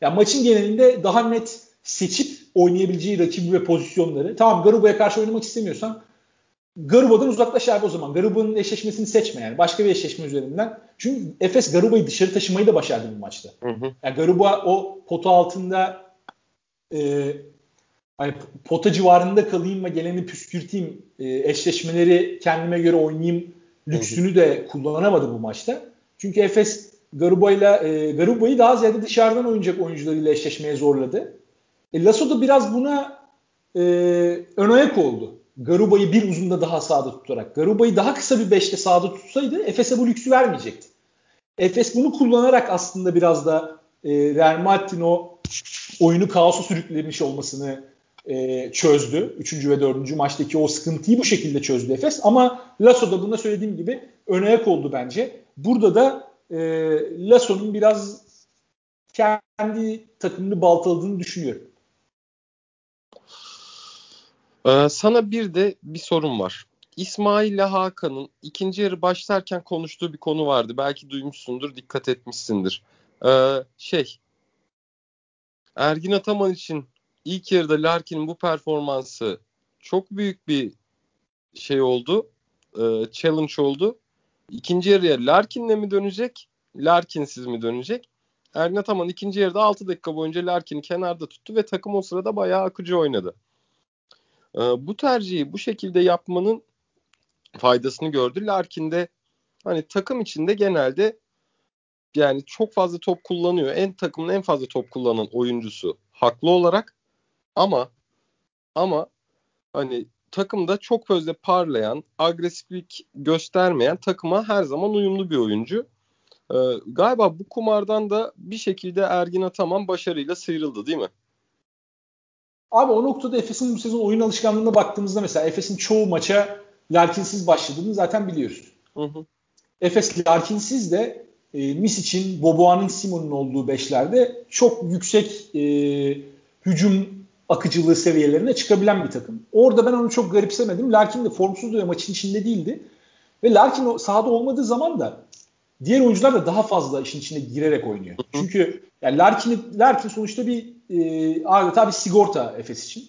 Yani maçın genelinde daha net seçip oynayabileceği rakibi ve pozisyonları. Tamam Garuba'ya karşı oynamak istemiyorsan Garuba'dan uzaklaş abi o zaman. Garuba'nın eşleşmesini seçme yani. Başka bir eşleşme üzerinden. Çünkü Efes Garuba'yı dışarı taşımayı da başardı bu maçta. Hı hı. Yani Garuba o potu altında e, hani pota civarında kalayım ve geleni püskürteyim e, eşleşmeleri kendime göre oynayayım lüksünü de kullanamadı bu maçta. Çünkü Efes Garuba'yla e, Garuba'yı daha ziyade dışarıdan oynayacak oyuncularıyla eşleşmeye zorladı. E, Lasso da biraz buna e, ön ayak oldu. Garuba'yı bir uzunda daha sağda tutarak. Garuba'yı daha kısa bir beşte sağda tutsaydı Efes'e bu lüksü vermeyecekti. Efes bunu kullanarak aslında biraz da e, Real Madrid'in o oyunu kaosu sürüklemiş olmasını e, çözdü. Üçüncü ve dördüncü maçtaki o sıkıntıyı bu şekilde çözdü Efes. Ama Lasso da buna söylediğim gibi ön ayak oldu bence. Burada da e, Lasso'nun biraz kendi takımını baltaladığını düşünüyorum. Ee, sana bir de bir sorum var. İsmail ile Hakan'ın ikinci yarı başlarken konuştuğu bir konu vardı. Belki duymuşsundur, dikkat etmişsindir. Ee, şey, Ergin Ataman için ilk yarıda Larkin'in bu performansı çok büyük bir şey oldu. E, challenge oldu. İkinci yarıya Larkin'le mi dönecek? Larkin'siz mi dönecek? Ergin Ataman ikinci yarıda 6 dakika boyunca Larkin'i kenarda tuttu ve takım o sırada bayağı akıcı oynadı. E, bu tercihi bu şekilde yapmanın faydasını gördü. Larkin de hani takım içinde genelde yani çok fazla top kullanıyor. En takımın en fazla top kullanan oyuncusu haklı olarak ama ama hani takımda çok fazla parlayan, agresiflik göstermeyen takıma her zaman uyumlu bir oyuncu. Ee, galiba bu kumardan da bir şekilde Ergin Ataman başarıyla sıyrıldı değil mi? Abi o noktada Efes'in bu sezon oyun alışkanlığına baktığımızda mesela Efes'in çoğu maça Larkinsiz başladığını zaten biliyoruz. Hı hı. Efes Larkinsiz de e, Misic'in, Boboa'nın, Simon'un olduğu beşlerde çok yüksek e, hücum akıcılığı seviyelerine çıkabilen bir takım. Orada ben onu çok garipsemedim. Larkin de formsuzdu ve maçın içinde değildi. Ve Larkin sahada olmadığı zaman da diğer oyuncular da daha fazla işin içine girerek oynuyor. Çünkü yani Larkin, Larkin sonuçta bir e, adeta bir sigorta Efes için.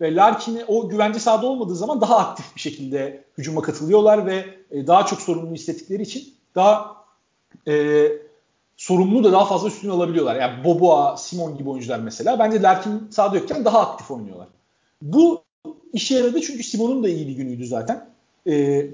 Ve Larkin'i o güvence sahada olmadığı zaman daha aktif bir şekilde hücuma katılıyorlar ve e, daha çok sorumlu istedikleri için daha e, sorumluluğu da daha fazla üstüne alabiliyorlar. Yani Boboa, Simon gibi oyuncular mesela. Bence Larkin sahada yokken daha aktif oynuyorlar. Bu işe yaradı çünkü Simon'un da iyi bir günüydü zaten. E,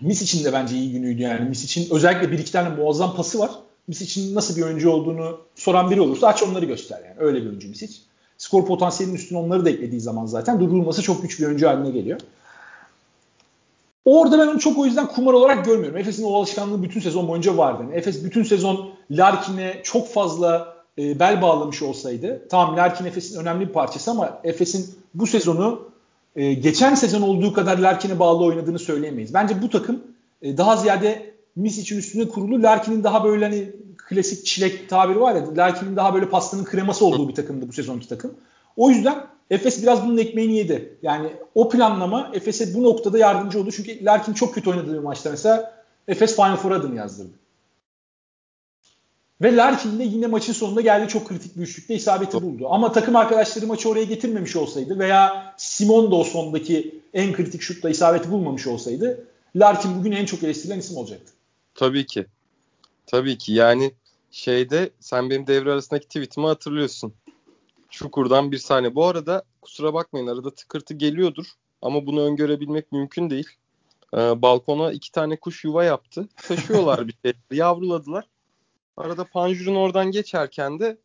Mis için de bence iyi günüydü yani. Mis için özellikle bir iki tane muazzam pası var. Mis için nasıl bir oyuncu olduğunu soran biri olursa aç onları göster yani. Öyle bir oyuncu Mis için. Skor potansiyelinin üstüne onları da eklediği zaman zaten durdurulması çok güç bir oyuncu haline geliyor. Orada ben onu çok o yüzden kumar olarak görmüyorum. Efes'in o alışkanlığı bütün sezon boyunca vardı. Yani Efes bütün sezon Larkin'e çok fazla e, bel bağlamış olsaydı tamam Larkin Efes'in önemli bir parçası ama Efes'in bu sezonu e, geçen sezon olduğu kadar Larkin'e bağlı oynadığını söyleyemeyiz. Bence bu takım e, daha ziyade Mis için üstüne kurulu. Larkin'in daha böyle hani klasik çilek tabiri var ya Larkin'in daha böyle pastanın kreması olduğu bir takımdı bu sezonki takım. O yüzden Efes biraz bunun ekmeğini yedi. Yani o planlama Efes'e bu noktada yardımcı oldu. Çünkü Larkin çok kötü oynadığı bir maçta mesela Efes Final Four adını yazdırdı. Ve Larkin de yine maçın sonunda geldi çok kritik bir üçlükte isabeti buldu. Ama takım arkadaşları maçı oraya getirmemiş olsaydı veya Simon da o sondaki en kritik şutta isabeti bulmamış olsaydı Larkin bugün en çok eleştirilen isim olacaktı. Tabii ki. Tabii ki. Yani şeyde sen benim devre arasındaki tweetimi hatırlıyorsun. Çukurdan bir saniye. Bu arada kusura bakmayın arada tıkırtı geliyordur. Ama bunu öngörebilmek mümkün değil. Ee, balkona iki tane kuş yuva yaptı. Taşıyorlar bir şey. Yavruladılar. Arada panjurun oradan geçerken de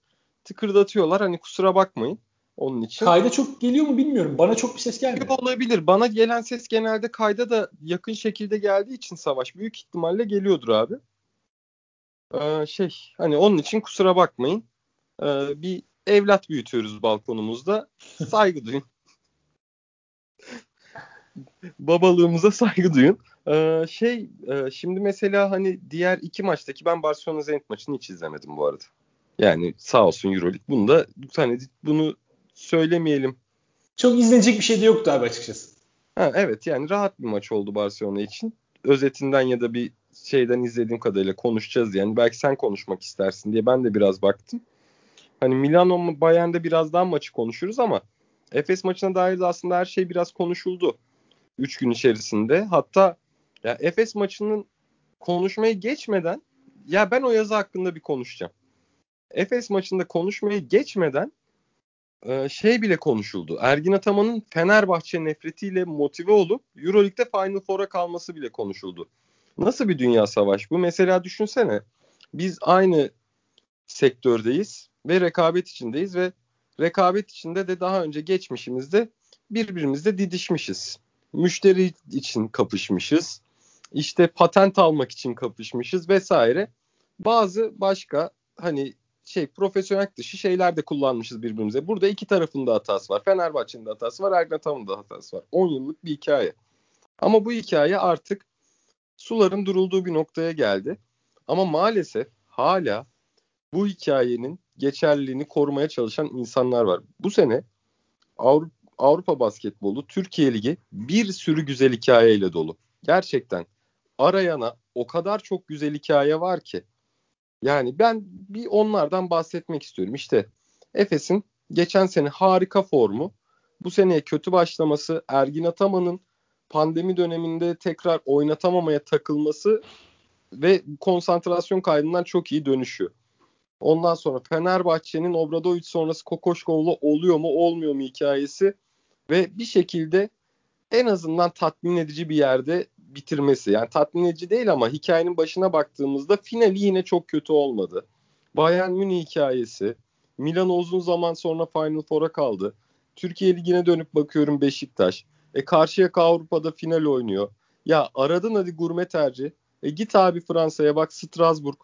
tıkırdatıyorlar. Hani kusura bakmayın onun için. Kayda çok geliyor mu bilmiyorum. Bana çok bir ses gelmiyor. Olabilir. Bana gelen ses genelde kayda da yakın şekilde geldiği için Savaş büyük ihtimalle geliyordur abi. Ee, şey hani onun için kusura bakmayın. Ee, bir evlat büyütüyoruz balkonumuzda. Saygı duyun. babalığımıza saygı duyun. Ee, şey e, şimdi mesela hani diğer iki maçtaki ben Barcelona Zenit maçını hiç izlemedim bu arada. Yani sağ olsun Euroleague. Bunu da hani bunu söylemeyelim. Çok izlenecek bir şey de yoktu abi açıkçası. Ha, evet yani rahat bir maç oldu Barcelona için. Özetinden ya da bir şeyden izlediğim kadarıyla konuşacağız yani. Belki sen konuşmak istersin diye ben de biraz baktım. Hani Milano mu Bayern'de biraz daha maçı konuşuruz ama Efes maçına dair de aslında her şey biraz konuşuldu. 3 gün içerisinde. Hatta ya Efes maçının konuşmayı geçmeden ya ben o yazı hakkında bir konuşacağım. Efes maçında konuşmayı geçmeden e, şey bile konuşuldu. Ergin Ataman'ın Fenerbahçe nefretiyle motive olup Euroleague'de Final Four'a kalması bile konuşuldu. Nasıl bir dünya savaş bu? Mesela düşünsene. Biz aynı sektördeyiz ve rekabet içindeyiz ve rekabet içinde de daha önce geçmişimizde birbirimizle didişmişiz. Müşteri için kapışmışız. İşte patent almak için kapışmışız vesaire. Bazı başka hani şey profesyonel dışı şeyler de kullanmışız birbirimize. Burada iki tarafın da hatası var. Fenerbahçe'nin de hatası var. Ergin da hatası var. 10 yıllık bir hikaye. Ama bu hikaye artık suların durulduğu bir noktaya geldi. Ama maalesef hala bu hikayenin geçerliliğini korumaya çalışan insanlar var. Bu sene Avrupa, Avrupa basketbolu, Türkiye Ligi bir sürü güzel hikayeyle dolu. Gerçekten arayana o kadar çok güzel hikaye var ki. Yani ben bir onlardan bahsetmek istiyorum. İşte Efes'in geçen sene harika formu, bu seneye kötü başlaması, Ergin Ataman'ın pandemi döneminde tekrar oynatamamaya takılması ve konsantrasyon kaybından çok iyi dönüşü. Ondan sonra Fenerbahçe'nin Obradoviç sonrası Kokoşkov'la oluyor mu olmuyor mu hikayesi ve bir şekilde en azından tatmin edici bir yerde bitirmesi. Yani tatmin edici değil ama hikayenin başına baktığımızda finali yine çok kötü olmadı. Bayern Münih hikayesi. Milan uzun zaman sonra Final Four'a kaldı. Türkiye Ligi'ne dönüp bakıyorum Beşiktaş. E Karşıyaka Avrupa'da final oynuyor. Ya aradın hadi gurme tercih. E git abi Fransa'ya bak Strasbourg.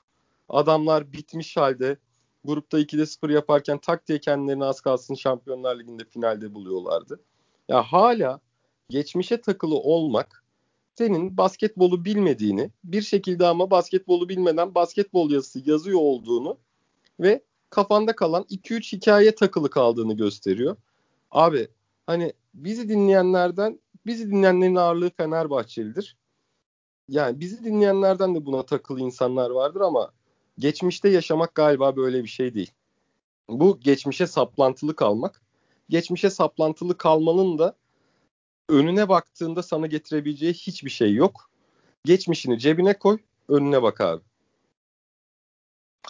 Adamlar bitmiş halde. Grupta 2'de 0 yaparken tak diye kendilerini az kalsın Şampiyonlar Ligi'nde finalde buluyorlardı. Ya hala geçmişe takılı olmak senin basketbolu bilmediğini, bir şekilde ama basketbolu bilmeden basketbol yazısı yazıyor olduğunu ve kafanda kalan 2-3 hikaye takılı kaldığını gösteriyor. Abi hani bizi dinleyenlerden, bizi dinleyenlerin ağırlığı Fenerbahçelidir. Yani bizi dinleyenlerden de buna takılı insanlar vardır ama geçmişte yaşamak galiba böyle bir şey değil. Bu geçmişe saplantılı kalmak. Geçmişe saplantılı kalmanın da önüne baktığında sana getirebileceği hiçbir şey yok. Geçmişini cebine koy, önüne bak abi.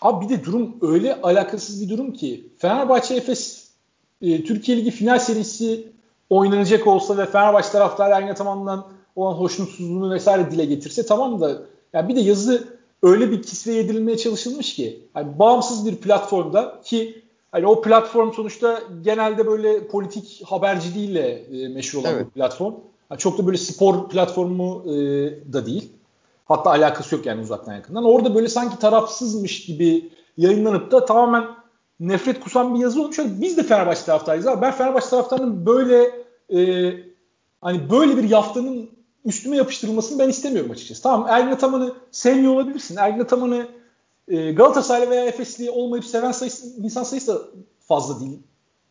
Abi bir de durum öyle alakasız bir durum ki Fenerbahçe Efes e, Türkiye Ligi final serisi oynanacak olsa ve Fenerbahçe taraftarı Ergin Ataman'dan olan hoşnutsuzluğunu vesaire dile getirse tamam da yani bir de yazı öyle bir kisve yedirilmeye çalışılmış ki yani bağımsız bir platformda ki Hani o platform sonuçta genelde böyle politik haberciliğiyle e, meşhur olan evet. bir platform. Yani çok da böyle spor platformu e, da değil. Hatta alakası yok yani uzaktan yakından. Orada böyle sanki tarafsızmış gibi yayınlanıp da tamamen nefret kusan bir yazı olmuş. Yani biz de Fenerbahçe taraftarıyız ama ben Fenerbahçe taraftarının böyle e, hani böyle bir yaftanın üstüme yapıştırılmasını ben istemiyorum açıkçası. Tamam Ergin Ataman'ı sevmiyor olabilirsin. Ergin Ataman'ı e, Galatasaraylı veya Efesli olmayıp seven sayısı, insan sayısı da fazla değil.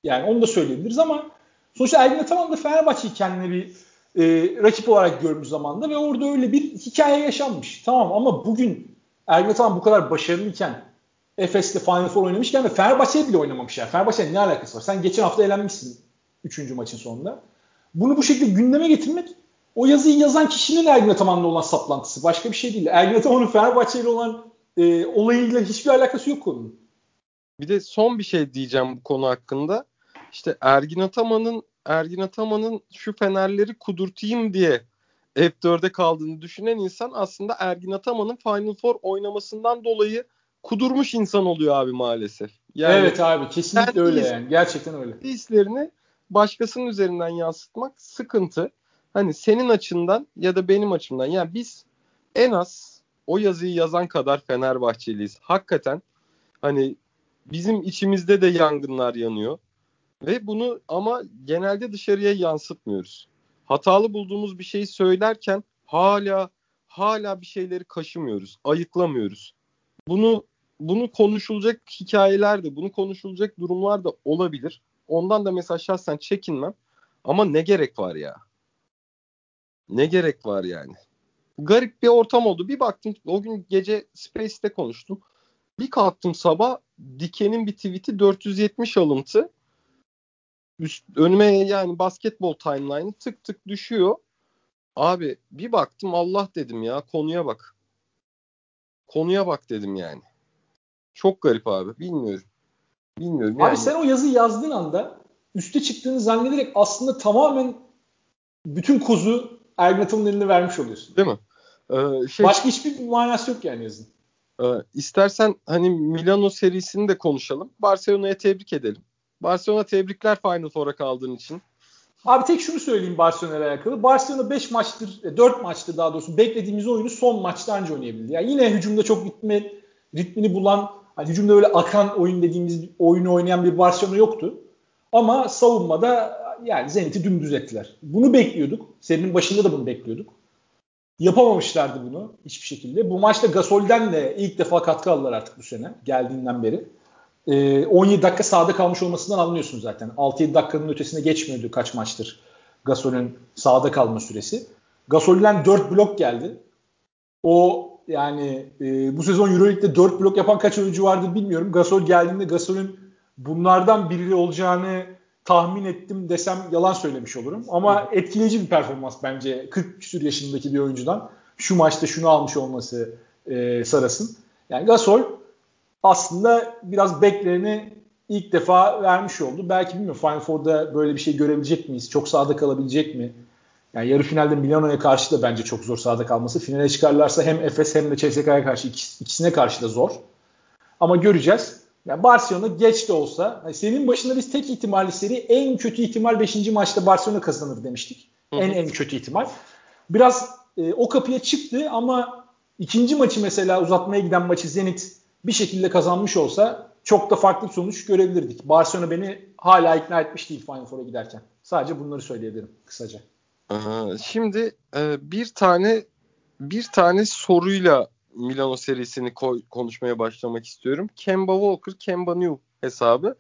Yani onu da söyleyebiliriz ama sonuçta Ergin Ataman da Fenerbahçe'yi kendine bir e, rakip olarak görmüş zamanda ve orada öyle bir hikaye yaşanmış. Tamam ama bugün Ergin Ataman bu kadar başarılıyken Efes'te Final Four oynamışken ve Fenerbahçe'ye bile oynamamış yani. Fenerbahçe'nin ne alakası var? Sen geçen hafta elenmişsin 3. maçın sonunda. Bunu bu şekilde gündeme getirmek o yazıyı yazan kişinin Ergin Ataman'la olan saplantısı. Başka bir şey değil. Ergin Ataman'ın Fenerbahçe ile olan e, olayıyla hiçbir alakası yok konunun. Bir de son bir şey diyeceğim bu konu hakkında. İşte Ergin Ataman'ın Ergin Ataman'ın şu fenerleri kudurtayım diye F4'e kaldığını düşünen insan aslında Ergin Ataman'ın Final Four oynamasından dolayı kudurmuş insan oluyor abi maalesef. Yani evet abi kesinlikle öyle yani. Gerçekten öyle. Hislerini başkasının üzerinden yansıtmak sıkıntı. Hani senin açından ya da benim açımdan yani biz en az o yazıyı yazan kadar Fenerbahçeliyiz. Hakikaten hani bizim içimizde de yangınlar yanıyor. Ve bunu ama genelde dışarıya yansıtmıyoruz. hatalı bulduğumuz bir şeyi söylerken hala hala bir şeyleri kaşımıyoruz, ayıklamıyoruz. Bunu bunu konuşulacak hikayeler de, bunu konuşulacak durumlar da olabilir. Ondan da mesela şahsen çekinmem. Ama ne gerek var ya? Ne gerek var yani? Garip bir ortam oldu. Bir baktım o gün gece Space'te konuştum. Bir kalktım sabah Dike'nin bir tweet'i 470 alıntı. Üst, önüme yani basketbol timeline'ı tık tık düşüyor. Abi bir baktım Allah dedim ya konuya bak. Konuya bak dedim yani. Çok garip abi. Bilmiyorum. Bilmiyorum. Yani. Abi sen o yazıyı yazdığın anda üste çıktığını zannederek aslında tamamen bütün kozu Ergin Ataman'ın eline vermiş oluyorsun. Değil mi? Ee, şey, Başka hiçbir manası yok yani yazın. E, istersen hani Milano serisini de konuşalım. Barcelona'ya tebrik edelim. Barcelona tebrikler Final Four'a kaldığın için. Abi tek şunu söyleyeyim Barcelona'yla alakalı. Barcelona 5 maçtır, 4 e, maçtır daha doğrusu beklediğimiz oyunu son maçta önce oynayabildi. Yani yine hücumda çok ritmi, ritmini bulan, hani hücumda öyle akan oyun dediğimiz oyunu oynayan bir Barcelona yoktu. Ama savunmada yani Zenit'i dümdüz ettiler. Bunu bekliyorduk. Serinin başında da bunu bekliyorduk. Yapamamışlardı bunu hiçbir şekilde. Bu maçta Gasol'den de ilk defa katkı aldılar artık bu sene geldiğinden beri. Ee, 17 dakika sahada kalmış olmasından anlıyorsun zaten. 6-7 dakikanın ötesine geçmiyordu kaç maçtır Gasol'ün sahada kalma süresi. Gasol'den 4 blok geldi. O yani e, bu sezon Euroleague'de 4 blok yapan kaç oyuncu vardı bilmiyorum. Gasol geldiğinde Gasol'ün bunlardan biri olacağını tahmin ettim desem yalan söylemiş olurum. Ama etkileyici bir performans bence 40 küsur yaşındaki bir oyuncudan. Şu maçta şunu almış olması e, Saras'ın. Yani Gasol aslında biraz beklerini ilk defa vermiş oldu. Belki bilmiyorum Final Four'da böyle bir şey görebilecek miyiz? Çok sağda kalabilecek mi? Yani yarı finalde Milano'ya karşı da bence çok zor sağda kalması. Finale çıkarlarsa hem Efes hem de CSK'ya karşı ikisine karşı da zor. Ama göreceğiz. Yani Barcelona geç de olsa hani senin başında biz tek ihtimalli seri en kötü ihtimal 5. maçta Barcelona kazanır demiştik. Hı hı. En en kötü ihtimal. Biraz e, o kapıya çıktı ama ikinci maçı mesela uzatmaya giden maçı Zenit bir şekilde kazanmış olsa çok da farklı bir sonuç görebilirdik. Barcelona beni hala ikna etmiş değil Final Four'a giderken. Sadece bunları söyleyebilirim kısaca. Şimdi e, bir tane bir tane soruyla Milano serisini koy, konuşmaya başlamak istiyorum. Kemba Walker, Kemba New hesabı.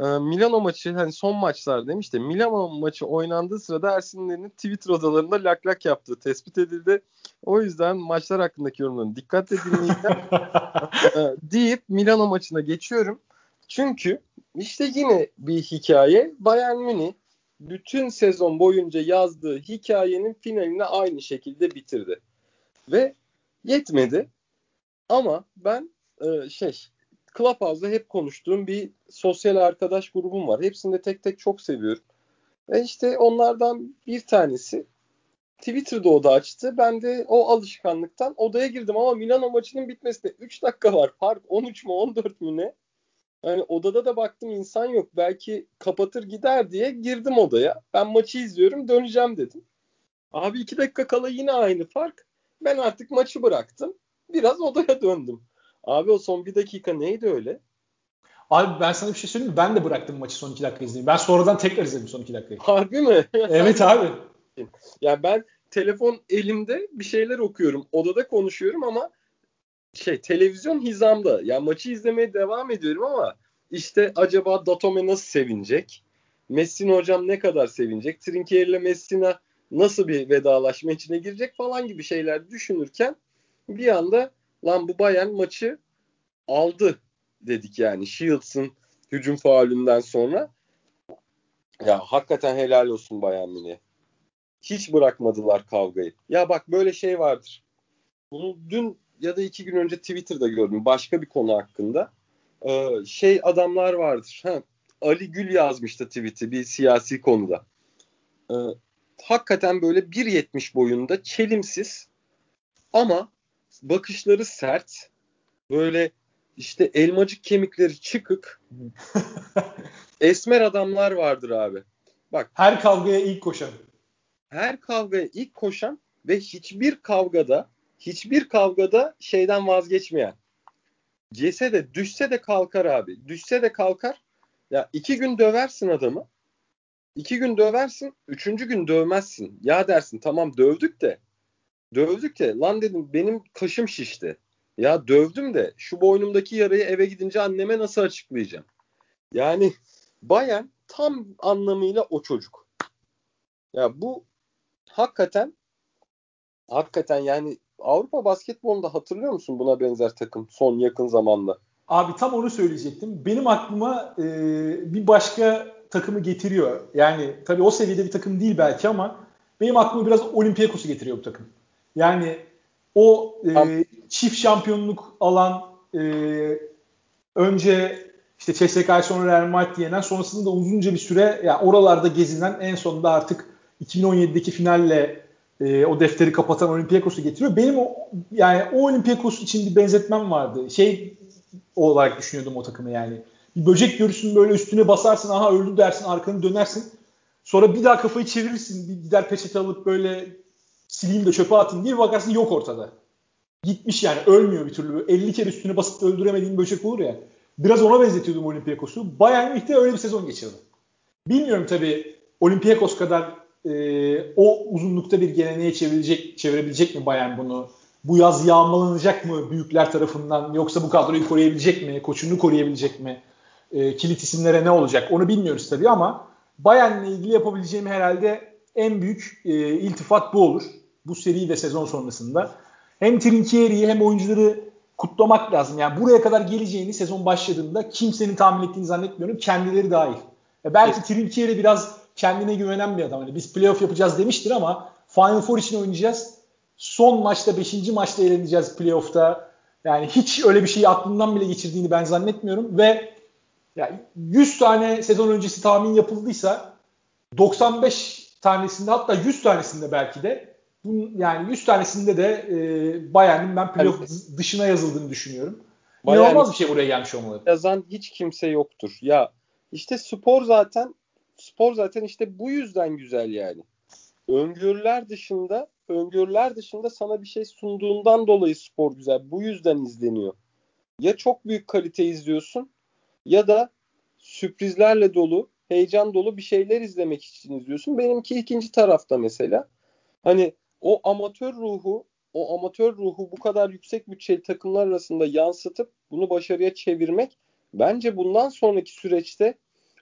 Ee, Milano maçı hani son maçlar demiş de Milano maçı oynandığı sırada Ersin'lerin Twitter odalarında lak lak yaptığı tespit edildi. O yüzden maçlar hakkındaki yorumlarını dikkatle dinleyeceğim. Ee, deyip Milano maçına geçiyorum. Çünkü işte yine bir hikaye Bayern Münih bütün sezon boyunca yazdığı hikayenin finalini aynı şekilde bitirdi. Ve Yetmedi. Ama ben e, şey Clubhouse'da hep konuştuğum bir sosyal arkadaş grubum var. Hepsini de tek tek çok seviyorum. Ve işte onlardan bir tanesi Twitter'da oda açtı. Ben de o alışkanlıktan odaya girdim ama Milano maçının bitmesine 3 dakika var. Fark 13 mü 14 mü ne? Yani odada da baktım insan yok. Belki kapatır gider diye girdim odaya. Ben maçı izliyorum döneceğim dedim. Abi 2 dakika kala yine aynı fark. Ben artık maçı bıraktım. Biraz odaya döndüm. Abi o son bir dakika neydi öyle? Abi ben sana bir şey söyleyeyim mi? Ben de bıraktım maçı son iki dakika izlemeyi. Ben sonradan tekrar izledim son iki dakikayı. Harbi mi? evet abi. Ya ben telefon elimde bir şeyler okuyorum. Odada konuşuyorum ama şey televizyon hizamda. Ya maçı izlemeye devam ediyorum ama işte acaba Datome nasıl sevinecek? Messina hocam ne kadar sevinecek? Trinkieri ile Messina nasıl bir vedalaşma içine girecek falan gibi şeyler düşünürken bir anda lan bu Bayern maçı aldı dedik yani Shields'ın hücum faulünden sonra. Ya hakikaten helal olsun Bayern Münih. Hiç bırakmadılar kavgayı. Ya bak böyle şey vardır. Bunu dün ya da iki gün önce Twitter'da gördüm başka bir konu hakkında. Ee, şey adamlar vardır. Ha, Ali Gül yazmıştı tweet'i bir siyasi konuda. Ee, hakikaten böyle 1.70 boyunda çelimsiz ama bakışları sert. Böyle işte elmacık kemikleri çıkık. esmer adamlar vardır abi. Bak her kavgaya ilk koşan. Her kavgaya ilk koşan ve hiçbir kavgada hiçbir kavgada şeyden vazgeçmeyen. Cese de düşse de kalkar abi. Düşse de kalkar. Ya iki gün döversin adamı. İki gün döversin, üçüncü gün dövmezsin. Ya dersin tamam dövdük de dövdük de lan dedim benim kaşım şişti. Ya dövdüm de şu boynumdaki yarayı eve gidince anneme nasıl açıklayacağım? Yani Bayern tam anlamıyla o çocuk. Ya bu hakikaten hakikaten yani Avrupa basketbolunda hatırlıyor musun buna benzer takım son yakın zamanda? Abi tam onu söyleyecektim. Benim aklıma e, bir başka takımı getiriyor. Yani tabii o seviyede bir takım değil belki ama benim aklıma biraz Olympiakos'u getiriyor bu takım. Yani o e, çift şampiyonluk alan e, önce işte CSKA sonra Real Madrid yenen sonrasında da uzunca bir süre yani oralarda gezinen en sonunda artık 2017'deki finalle e, o defteri kapatan Olympiakos'u getiriyor. Benim o yani o Olympiakos için bir benzetmem vardı. Şey olarak düşünüyordum o takımı yani. Böcek görürsün böyle üstüne basarsın aha öldü dersin arkanı dönersin. Sonra bir daha kafayı çevirirsin. Bir gider peçete alıp böyle sileyim de çöpe atayım diye bir bakarsın yok ortada. Gitmiş yani ölmüyor bir türlü. 50 kere üstüne basıp öldüremediğin böcek olur ya. Biraz ona benzetiyordum Olympiakos'u. Bayern Münih'te öyle bir sezon geçirdi. Bilmiyorum tabii Olympiakos kadar e, o uzunlukta bir geleneğe çevirecek, çevirebilecek mi Bayern bunu? Bu yaz yağmalanacak mı büyükler tarafından yoksa bu kadroyu koruyabilecek mi? Koçunu koruyabilecek mi? E, kilit isimlere ne olacak? Onu bilmiyoruz tabii ama Bayern'le ilgili yapabileceğim herhalde en büyük e, iltifat bu olur. Bu seri ve sezon sonrasında. Hem Trinkieri'yi hem oyuncuları kutlamak lazım. Yani buraya kadar geleceğini sezon başladığında kimsenin tahmin ettiğini zannetmiyorum. Kendileri dahil. E belki evet. Trinkieri biraz kendine güvenen bir adam. Hani biz playoff yapacağız demiştir ama Final Four için oynayacağız. Son maçta 5. maçta eğleneceğiz playoff'ta. Yani hiç öyle bir şeyi aklından bile geçirdiğini ben zannetmiyorum ve yani 100 tane sezon öncesi tahmin yapıldıysa 95 tanesinde hatta 100 tanesinde belki de yani 100 tanesinde de e, Bayern'in ben playoff yani, dışına yazıldığını düşünüyorum. Bayern İnanılmaz bir şey buraya gelmiş olmalı. Yazan hiç kimse yoktur. Ya işte spor zaten spor zaten işte bu yüzden güzel yani. Öngörüler dışında öngörüler dışında sana bir şey sunduğundan dolayı spor güzel. Bu yüzden izleniyor. Ya çok büyük kalite izliyorsun ya da sürprizlerle dolu, heyecan dolu bir şeyler izlemek için izliyorsun. Benimki ikinci tarafta mesela. Hani o amatör ruhu, o amatör ruhu bu kadar yüksek bütçeli takımlar arasında yansıtıp bunu başarıya çevirmek bence bundan sonraki süreçte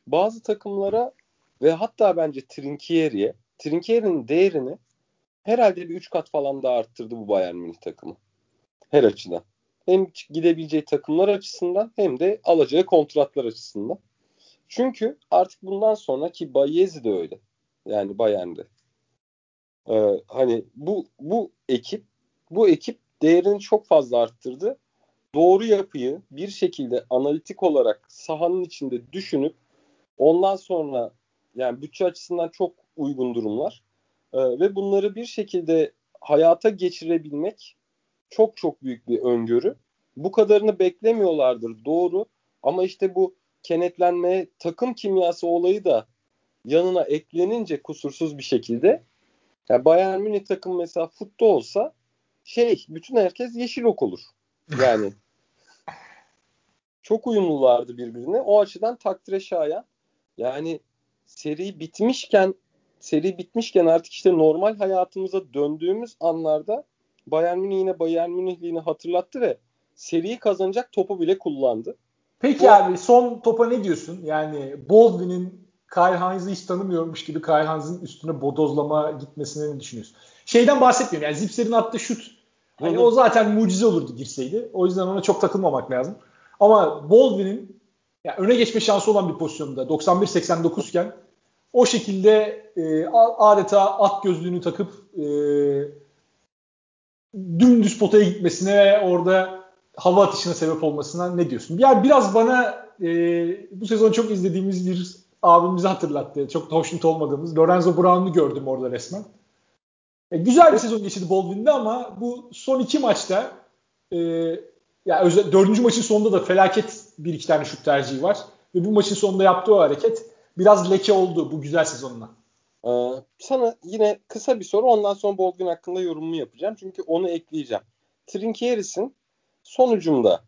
bazı takımlara ve hatta bence Trinkieri'ye, Trinkieri'nin değerini herhalde bir 3 kat falan daha arttırdı bu Bayern Münih takımı. Her açıdan. Hem gidebileceği takımlar açısından hem de alacağı kontratlar açısından. Çünkü artık bundan sonra ki Bayezi de öyle. Yani Bayern'de. Ee, hani bu bu ekip bu ekip değerini çok fazla arttırdı. Doğru yapıyı bir şekilde analitik olarak sahanın içinde düşünüp ondan sonra yani bütçe açısından çok uygun durumlar. Ee, ve bunları bir şekilde hayata geçirebilmek çok çok büyük bir öngörü. Bu kadarını beklemiyorlardır doğru ama işte bu kenetlenme takım kimyası olayı da yanına eklenince kusursuz bir şekilde yani Bayern Münih takım mesela futbol olsa şey bütün herkes yeşil ok olur. Yani çok uyumlulardı birbirine. O açıdan takdire şayan. Yani seri bitmişken seri bitmişken artık işte normal hayatımıza döndüğümüz anlarda Bayern Münih yine Bayern Münihliğini hatırlattı ve seriyi kazanacak topu bile kullandı. Peki Bu... abi son topa ne diyorsun? Yani Baldwin'in Kyle Hines'ı hiç tanımıyormuş gibi Kyle Hines'ın üstüne bodozlama gitmesine ne düşünüyorsun? Şeyden bahsetmiyorum yani Zipser'in attığı şut hani o zaten mucize olurdu girseydi. O yüzden ona çok takılmamak lazım. Ama Baldwin'in yani öne geçme şansı olan bir pozisyonda 91-89 iken o şekilde e, adeta at gözlüğünü takıp e, dümdüz potaya gitmesine ve orada hava atışına sebep olmasına ne diyorsun? Yani biraz bana e, bu sezon çok izlediğimiz bir abimizi hatırlattı. Çok hoşnut olmadığımız. Lorenzo Brown'u gördüm orada resmen. E, güzel bir sezon geçirdi Baldwin'de ama bu son iki maçta e, ya özel, dördüncü maçın sonunda da felaket bir iki tane şut tercihi var. Ve bu maçın sonunda yaptığı o hareket biraz leke oldu bu güzel sezonuna. Ee, sana yine kısa bir soru ondan sonra Baldwin hakkında yorumumu yapacağım. Çünkü onu ekleyeceğim. Trinkieris'in sonucunda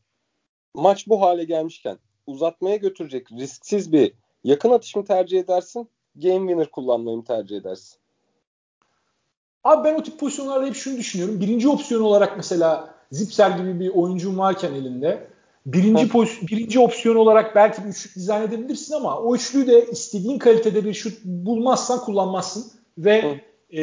maç bu hale gelmişken uzatmaya götürecek risksiz bir yakın atış mı tercih edersin? game winner kullanmayı mı tercih edersin? Abi ben o tip pozisyonlarda hep şunu düşünüyorum. Birinci opsiyon olarak mesela Zipser gibi bir oyuncun varken elinde birinci poz- birinci opsiyon olarak belki bir üçlük dizayn edebilirsin ama o üçlüyü de istediğin kalitede bir şut bulmazsan kullanmazsın ve e,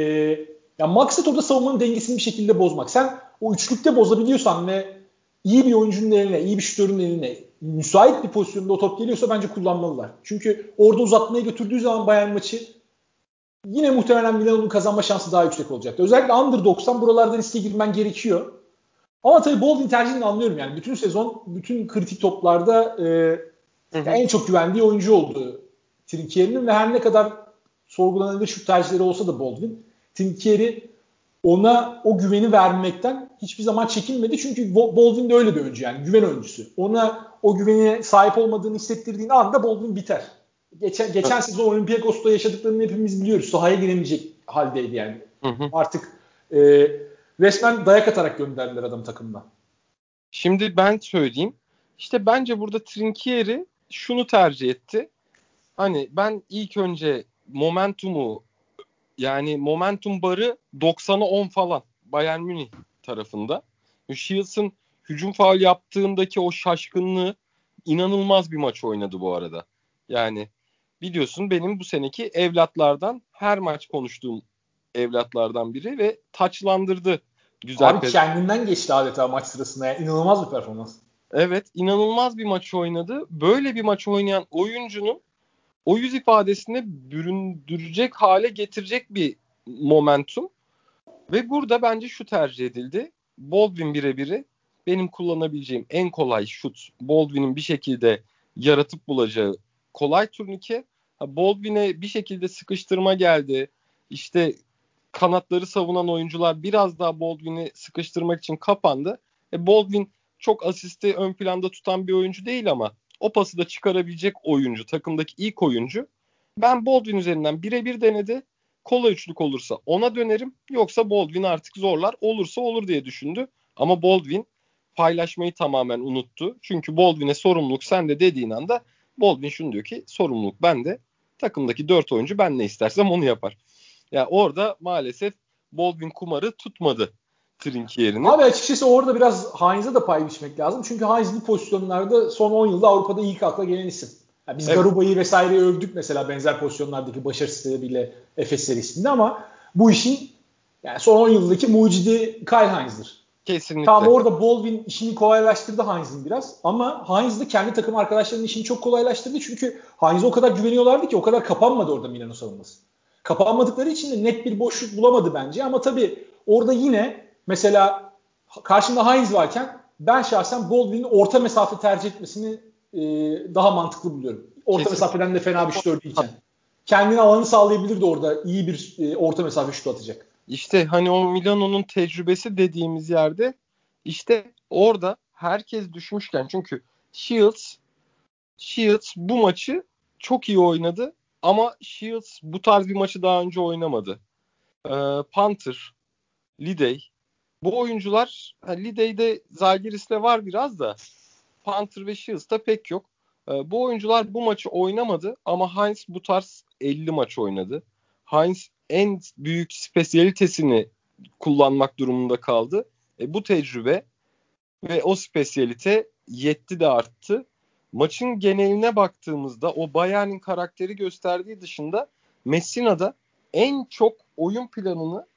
ya maksat orada savunmanın dengesini bir şekilde bozmak. Sen o üçlükte bozabiliyorsan ve iyi bir oyuncunun eline, iyi bir şutörün eline müsait bir pozisyonda o top geliyorsa bence kullanmalılar. Çünkü orada uzatmaya götürdüğü zaman Bayern maçı yine muhtemelen Milano'nun kazanma şansı daha yüksek olacaktı. Özellikle underdog'san buralarda riske girmen gerekiyor. Ama tabii Baldwin tercihini anlıyorum yani. Bütün sezon, bütün kritik toplarda e, en çok güvendiği oyuncu oldu Trinkier'in ve her ne kadar sorgulanabilir şu tercihleri olsa da Baldwin, Trinkieri ona o güveni vermekten hiçbir zaman çekinmedi. Çünkü Baldwin de öyle bir oyuncu yani güven oyuncusu. Ona o güvene sahip olmadığını hissettirdiğin anda Baldwin biter. Geçen, geçen sezon Olympiakos'ta yaşadıklarını hepimiz biliyoruz. Sahaya giremeyecek haldeydi yani. Hı hı. Artık e, resmen dayak atarak gönderdiler adam takımdan. Şimdi ben söyleyeyim. İşte bence burada Trinkieri şunu tercih etti. Hani ben ilk önce momentumu yani momentum barı 90'a 10 falan Bayern Münih tarafında. Shields'ın hücum faal yaptığındaki o şaşkınlığı inanılmaz bir maç oynadı bu arada. Yani biliyorsun benim bu seneki evlatlardan her maç konuştuğum evlatlardan biri ve taçlandırdı güzel. Abi kendinden geçti adeta maç sırasında. Yani inanılmaz bir performans. Evet inanılmaz bir maç oynadı. Böyle bir maç oynayan oyuncunun o yüz ifadesine büründürecek hale getirecek bir momentum. Ve burada bence şu tercih edildi. Baldwin birebiri benim kullanabileceğim en kolay şut. Baldwin'in bir şekilde yaratıp bulacağı kolay turnike. Baldwin'e bir şekilde sıkıştırma geldi. İşte kanatları savunan oyuncular biraz daha Baldwin'i sıkıştırmak için kapandı. E Baldwin çok asisti ön planda tutan bir oyuncu değil ama o pası da çıkarabilecek oyuncu, takımdaki ilk oyuncu. Ben Baldwin üzerinden birebir denedi. Kola üçlük olursa ona dönerim. Yoksa Baldwin artık zorlar. Olursa olur diye düşündü. Ama Baldwin paylaşmayı tamamen unuttu. Çünkü Baldwin'e sorumluluk sende dediğin anda Baldwin şunu diyor ki sorumluluk bende. Takımdaki dört oyuncu ben ne istersem onu yapar. Ya yani orada maalesef Baldwin kumarı tutmadı Trink yerine. Abi açıkçası orada biraz Heinz'e de pay biçmek lazım. Çünkü Heinz bu pozisyonlarda son 10 yılda Avrupa'da ilk akla gelen isim. Yani biz evet. Garuba'yı vesaireyi övdük mesela benzer pozisyonlardaki başarısızlığıyla Efes serisinde ama bu işin yani son 10 yıldaki mucidi Kyle Heinz'dir. Kesinlikle. Tamam orada Baldwin işini kolaylaştırdı Heinz'in biraz ama Heinz de kendi takım arkadaşlarının işini çok kolaylaştırdı çünkü Heinz'e o kadar güveniyorlardı ki o kadar kapanmadı orada Milano savunması. Kapanmadıkları için de net bir boşluk bulamadı bence ama tabii orada yine mesela karşında Heinz varken ben şahsen Baldwin'in orta mesafe tercih etmesini e, daha mantıklı buluyorum. Orta Kesinlikle. mesafeden de fena bir şut değilken. Kendine alanı sağlayabilirdi orada. iyi bir e, orta mesafe şut atacak. İşte hani o Milano'nun tecrübesi dediğimiz yerde işte orada herkes düşmüşken çünkü Shields Shields bu maçı çok iyi oynadı ama Shields bu tarz bir maçı daha önce oynamadı. Ee, Panther, Lidey bu oyuncular Lidey'de Zalgiris'le var biraz da Panther ve Shields'ta pek yok. Ee, bu oyuncular bu maçı oynamadı ama Heinz bu tarz 50 maç oynadı. Heinz en büyük spesiyalitesini kullanmak durumunda kaldı. E, bu tecrübe ve o spesiyalite yetti de arttı. Maçın geneline baktığımızda o Bayern'in karakteri gösterdiği dışında Messina'da en çok oyun planını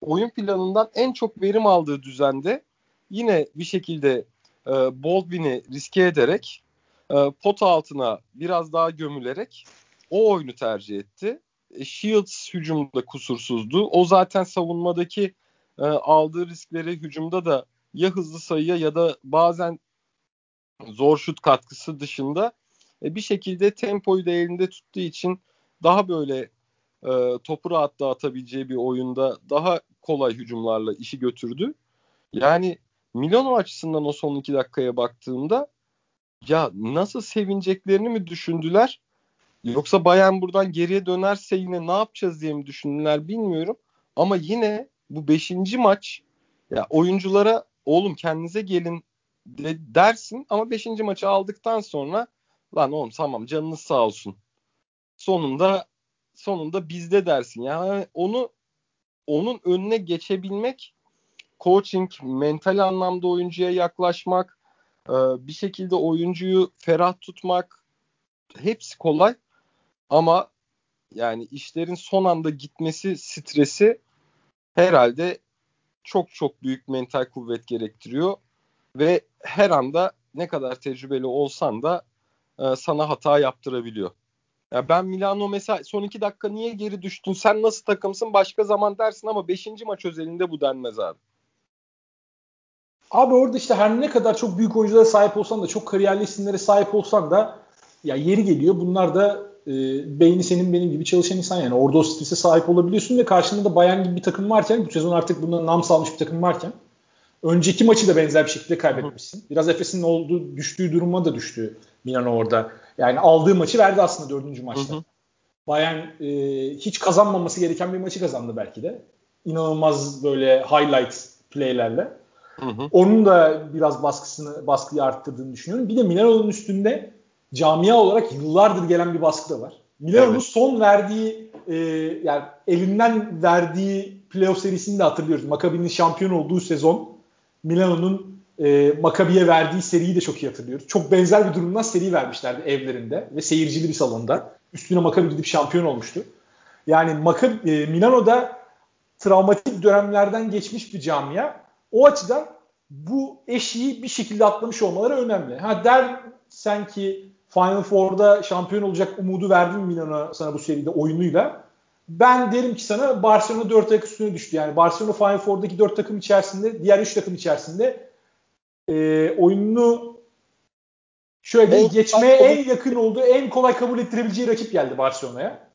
oyun planından en çok verim aldığı düzende yine bir şekilde e, Baldwin'i riske ederek e, pot altına biraz daha gömülerek o oyunu tercih etti. E, Shields hücumda kusursuzdu. O zaten savunmadaki e, aldığı riskleri hücumda da ya hızlı sayıya ya da bazen zor şut katkısı dışında e, bir şekilde tempoyu da elinde tuttuğu için daha böyle e, topu rahat dağıtabileceği bir oyunda daha kolay hücumlarla işi götürdü. Yani Milano açısından o son iki dakikaya baktığımda ya nasıl sevineceklerini mi düşündüler? Yoksa Bayern buradan geriye dönerse yine ne yapacağız diye mi düşündüler bilmiyorum. Ama yine bu beşinci maç ya oyunculara oğlum kendinize gelin de, dersin ama beşinci maçı aldıktan sonra lan oğlum tamam canınız sağ olsun. Sonunda sonunda bizde dersin. Yani onu onun önüne geçebilmek coaching, mental anlamda oyuncuya yaklaşmak, e, bir şekilde oyuncuyu ferah tutmak hepsi kolay ama yani işlerin son anda gitmesi stresi herhalde çok çok büyük mental kuvvet gerektiriyor ve her anda ne kadar tecrübeli olsan da e, sana hata yaptırabiliyor. Ya ben Milano mesela son iki dakika niye geri düştün? Sen nasıl takımsın? Başka zaman dersin ama beşinci maç özelinde bu denmez abi. Abi orada işte her ne kadar çok büyük oyunculara sahip olsan da çok kariyerli isimlere sahip olsan da ya yeri geliyor. Bunlar da e, beyni senin benim gibi çalışan insan yani. Orada o strese sahip olabiliyorsun ve karşında da Bayern gibi bir takım varken bu sezon artık bundan nam salmış bir takım varken önceki maçı da benzer bir şekilde kaybetmişsin. Biraz Efes'in olduğu düştüğü duruma da düştü Milano orada. Yani aldığı maçı verdi aslında dördüncü maçta. Hı hı. Bayern e, hiç kazanmaması gereken bir maçı kazandı belki de. İnanılmaz böyle highlight playlerle. Hı hı. Onun da biraz baskısını baskıyı arttırdığını düşünüyorum. Bir de Milano'nun üstünde camia olarak yıllardır gelen bir baskı da var. Milano'nun evet. son verdiği e, yani elinden verdiği playoff serisini de hatırlıyoruz. Maccabi'nin şampiyon olduğu sezon Milano'nun e, Maccabi'ye verdiği seriyi de çok iyi hatırlıyoruz. Çok benzer bir durumdan seri vermişlerdi evlerinde ve seyircili bir salonda. Üstüne Maccabi gidip şampiyon olmuştu. Yani Maccabi, e, Milano'da travmatik dönemlerden geçmiş bir camia. O açıdan bu eşiği bir şekilde atlamış olmaları önemli. Ha der sen ki Final Four'da şampiyon olacak umudu verdin Milan'a sana bu seride oyunuyla. Ben derim ki sana Barcelona 4 ayak üstüne düştü. Yani Barcelona Final Four'daki 4 takım içerisinde, diğer 3 takım içerisinde e, oyununu şöyle en geçmeye en yakın olduğu, en kolay kabul ettirebileceği rakip geldi Barcelona'ya.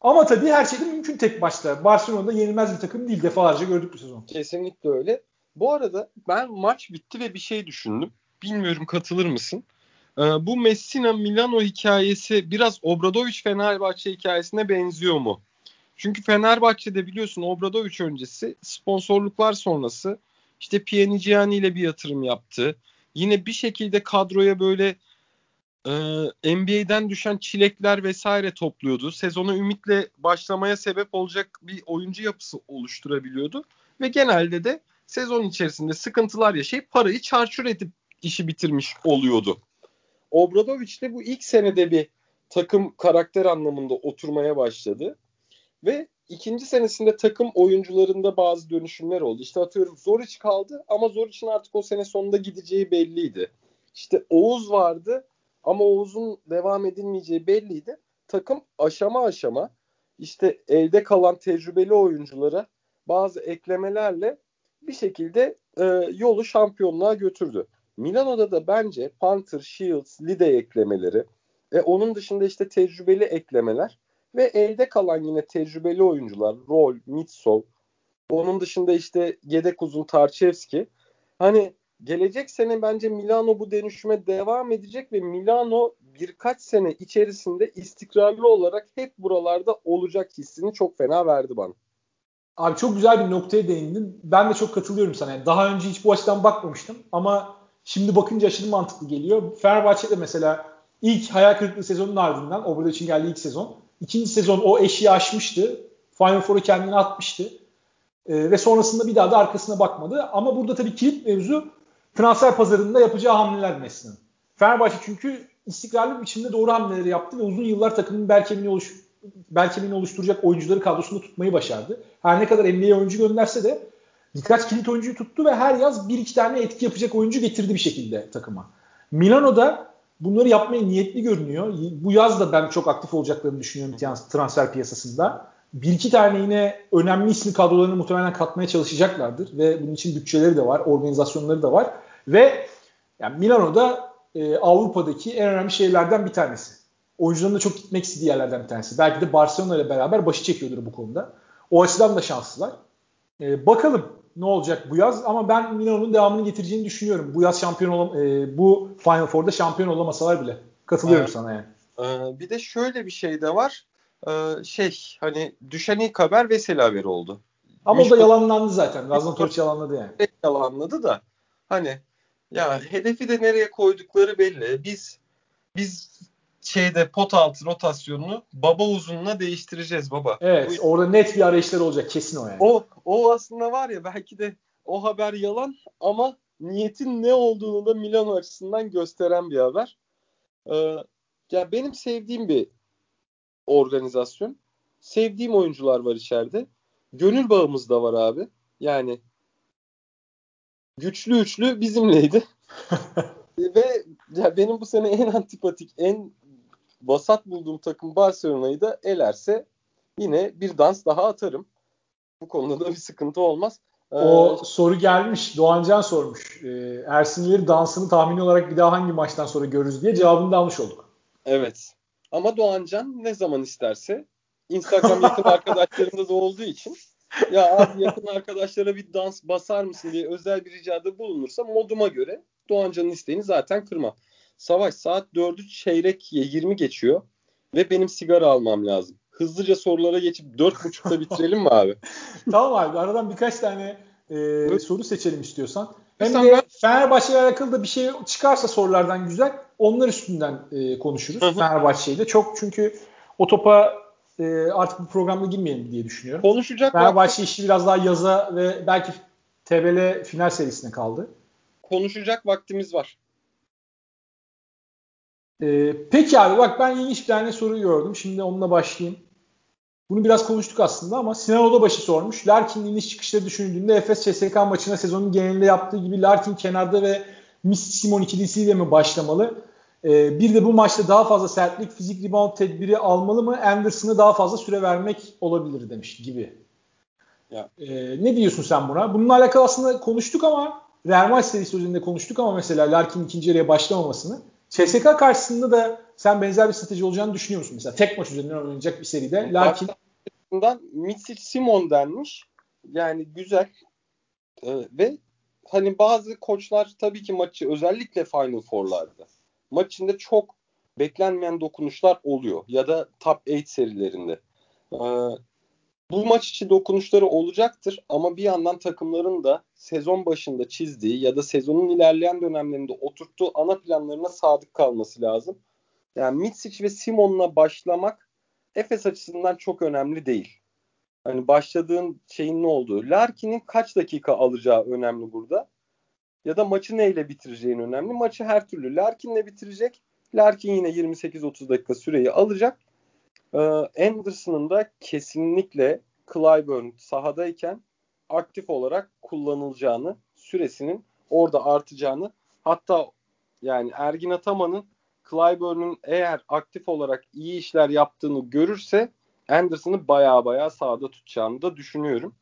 Ama tabii her şey de mümkün tek maçta. Barcelona'da yenilmez bir takım değil. Defalarca gördük bu sezon. Kesinlikle öyle. Bu arada ben maç bitti ve bir şey düşündüm. Bilmiyorum katılır mısın? Ee, bu Messina Milano hikayesi biraz Obradoviç Fenerbahçe hikayesine benziyor mu? Çünkü Fenerbahçe'de biliyorsun Obradoviç öncesi sponsorluklar sonrası işte Pianigiani ile bir yatırım yaptı. Yine bir şekilde kadroya böyle e, NBA'den düşen çilekler vesaire topluyordu. Sezona ümitle başlamaya sebep olacak bir oyuncu yapısı oluşturabiliyordu. Ve genelde de sezon içerisinde sıkıntılar yaşayıp parayı çarçur edip işi bitirmiş oluyordu. Obradoviç de bu ilk senede bir takım karakter anlamında oturmaya başladı. Ve ikinci senesinde takım oyuncularında bazı dönüşümler oldu. İşte atıyorum Zoric kaldı ama Zoric'in artık o sene sonunda gideceği belliydi. İşte Oğuz vardı ama Oğuz'un devam edilmeyeceği belliydi. Takım aşama aşama işte elde kalan tecrübeli oyunculara bazı eklemelerle bir şekilde e, yolu şampiyonluğa götürdü. Milano'da da bence Panther, Shields, Lide eklemeleri e, onun dışında işte tecrübeli eklemeler ve elde kalan yine tecrübeli oyuncular Rol, Mitsov onun dışında işte yedek uzun Tarçevski hani gelecek sene bence Milano bu dönüşüme devam edecek ve Milano birkaç sene içerisinde istikrarlı olarak hep buralarda olacak hissini çok fena verdi bana. Abi çok güzel bir noktaya değindin. Ben de çok katılıyorum sana. Yani daha önce hiç bu açıdan bakmamıştım ama şimdi bakınca aşırı mantıklı geliyor. Fenerbahçe'de mesela ilk hayal kırıklığı sezonun ardından Obrado için geldiği ilk sezon. İkinci sezon o eşiği aşmıştı. Final Four'u kendine atmıştı. Ee, ve sonrasında bir daha da arkasına bakmadı. Ama burada tabii kilit mevzu transfer pazarında yapacağı hamleler Messi'nin. Fenerbahçe çünkü istikrarlı bir biçimde doğru hamleleri yaptı ve uzun yıllar takımın bel kemiğini, oluş, bel kemiğini oluşturacak oyuncuları kadrosunda tutmayı başardı. Her ne kadar NBA oyuncu gönderse de birkaç kilit oyuncuyu tuttu ve her yaz bir iki tane etki yapacak oyuncu getirdi bir şekilde takıma. Milano'da bunları yapmaya niyetli görünüyor. Bu yaz da ben çok aktif olacaklarını düşünüyorum transfer piyasasında. Bir iki tane yine önemli ismi kadrolarını muhtemelen katmaya çalışacaklardır ve bunun için bütçeleri de var, organizasyonları da var. Ve yani Milano'da e, Avrupa'daki en önemli şehirlerden bir tanesi. Oyuncuların da çok gitmek istediği yerlerden bir tanesi. Belki de Barcelona ile beraber başı çekiyordur bu konuda. O açıdan da şanslılar. E, bakalım ne olacak bu yaz ama ben Milano'nun devamını getireceğini düşünüyorum. Bu yaz şampiyon olam e, bu Final Four'da şampiyon olamasalar bile. Katılıyorum evet. sana yani. Ee, bir de şöyle bir şey de var. Ee, şey hani düşen ilk haber Veseli haberi oldu. Ama Mişko, o da yalanlandı zaten. Razan Toriç yalanladı yani. Yalanladı da hani ya hedefi de nereye koydukları belli. Biz biz şeyde pot altı rotasyonunu baba uzununa değiştireceğiz baba. Evet orada net bir arayışlar olacak kesin o yani. O, o aslında var ya belki de o haber yalan ama niyetin ne olduğunu da Milano açısından gösteren bir haber. Ee, ya benim sevdiğim bir organizasyon. Sevdiğim oyuncular var içeride. Gönül bağımız da var abi. Yani güçlü üçlü bizimleydi. Ve ya benim bu sene en antipatik, en vasat bulduğum takım Barcelona'yı da elerse yine bir dans daha atarım. Bu konuda da bir sıkıntı olmaz. O ee, soru gelmiş. Doğancan sormuş. Ee, Ersinleri dansını tahmini olarak bir daha hangi maçtan sonra görürüz diye cevabını da almış olduk. Evet. Ama Doğancan ne zaman isterse Instagram yakın arkadaşlarında da olduğu için ya abi yakın arkadaşlara bir dans basar mısın diye özel bir ricada bulunursa moduma göre Doğancan'ın isteğini zaten kırmam. Savaş saat 4'ü çeyrek 20 geçiyor ve benim sigara almam lazım. Hızlıca sorulara geçip 4.30'da bitirelim mi abi? tamam abi aradan birkaç tane e, soru seçelim istiyorsan. Hem de ben... Fenerbahçe ile alakalı da bir şey çıkarsa sorulardan güzel onlar üstünden e, konuşuruz Fenerbahçe'yle. Çok çünkü o topa e, artık bu programda girmeyelim diye düşünüyorum. Konuşacak Fenerbahçe işi biraz daha yaza ve belki TBL final serisine kaldı. Konuşacak vaktimiz var. Ee, peki abi bak ben ilginç bir tane soru gördüm. Şimdi onunla başlayayım. Bunu biraz konuştuk aslında ama Sinan Odabaşı sormuş. Larkin'in iniş çıkışları düşünüldüğünde Efes CSK maçına sezonun genelinde yaptığı gibi Larkin kenarda ve Miss Simon ikilisiyle mi başlamalı? Ee, bir de bu maçta daha fazla sertlik, fizik rebound tedbiri almalı mı? Anderson'a daha fazla süre vermek olabilir demiş gibi. Ya. Ee, ne diyorsun sen buna? Bununla alakalı aslında konuştuk ama Real Madrid serisi üzerinde konuştuk ama mesela Larkin ikinci yarıya başlamamasını. CSK karşısında da sen benzer bir strateji olacağını düşünüyor musun? Mesela tek maç üzerinden oynanacak bir seride. Lakin Mitsic Simon denmiş. Yani güzel. Ee, ve hani bazı koçlar tabii ki maçı özellikle Final Four'larda maç içinde çok beklenmeyen dokunuşlar oluyor. Ya da top 8 serilerinde. Ee, bu maç içi dokunuşları olacaktır ama bir yandan takımların da sezon başında çizdiği ya da sezonun ilerleyen dönemlerinde oturttuğu ana planlarına sadık kalması lazım. Yani Mitsic ve Simon'la başlamak Efes açısından çok önemli değil. Hani başladığın şeyin ne olduğu. Larkin'in kaç dakika alacağı önemli burada. Ya da maçı neyle bitireceğin önemli. Maçı her türlü Larkin'le bitirecek. Larkin yine 28-30 dakika süreyi alacak. Ee, Anderson'ın da kesinlikle Clyburn sahadayken aktif olarak kullanılacağını, süresinin orada artacağını hatta yani Ergin Ataman'ın Clyburn'un eğer aktif olarak iyi işler yaptığını görürse Anderson'ı baya baya sahada tutacağını da düşünüyorum.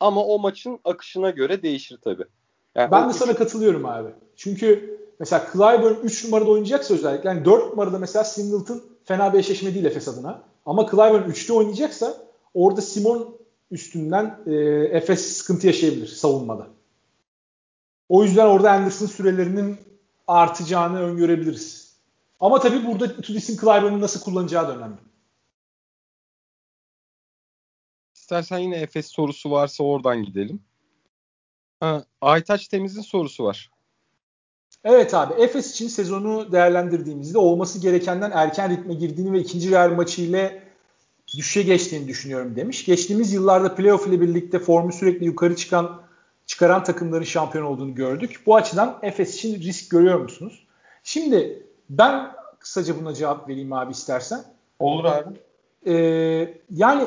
Ama o maçın akışına göre değişir tabii. Yani ben de üç... sana katılıyorum abi. Çünkü mesela Clyburn 3 numarada oynayacaksa özellikle yani 4 numarada mesela Singleton fena bir eşleşme değil Efes adına. Ama Clyburn 3'te oynayacaksa orada Simon üstünden e, Efes sıkıntı yaşayabilir savunmada. O yüzden orada Anderson sürelerinin artacağını öngörebiliriz. Ama tabii burada Tudis'in Clyburn'u nasıl kullanacağı da önemli. İstersen yine Efes sorusu varsa oradan gidelim. Ha, Aytaç Temiz'in sorusu var. Evet abi Efes için sezonu değerlendirdiğimizde olması gerekenden erken ritme girdiğini ve ikinci Real maçı ile düşüşe geçtiğini düşünüyorum demiş. Geçtiğimiz yıllarda playoff ile birlikte formu sürekli yukarı çıkan çıkaran takımların şampiyon olduğunu gördük. Bu açıdan Efes için risk görüyor musunuz? Şimdi ben kısaca buna cevap vereyim abi istersen. Olur abi. Ee, yani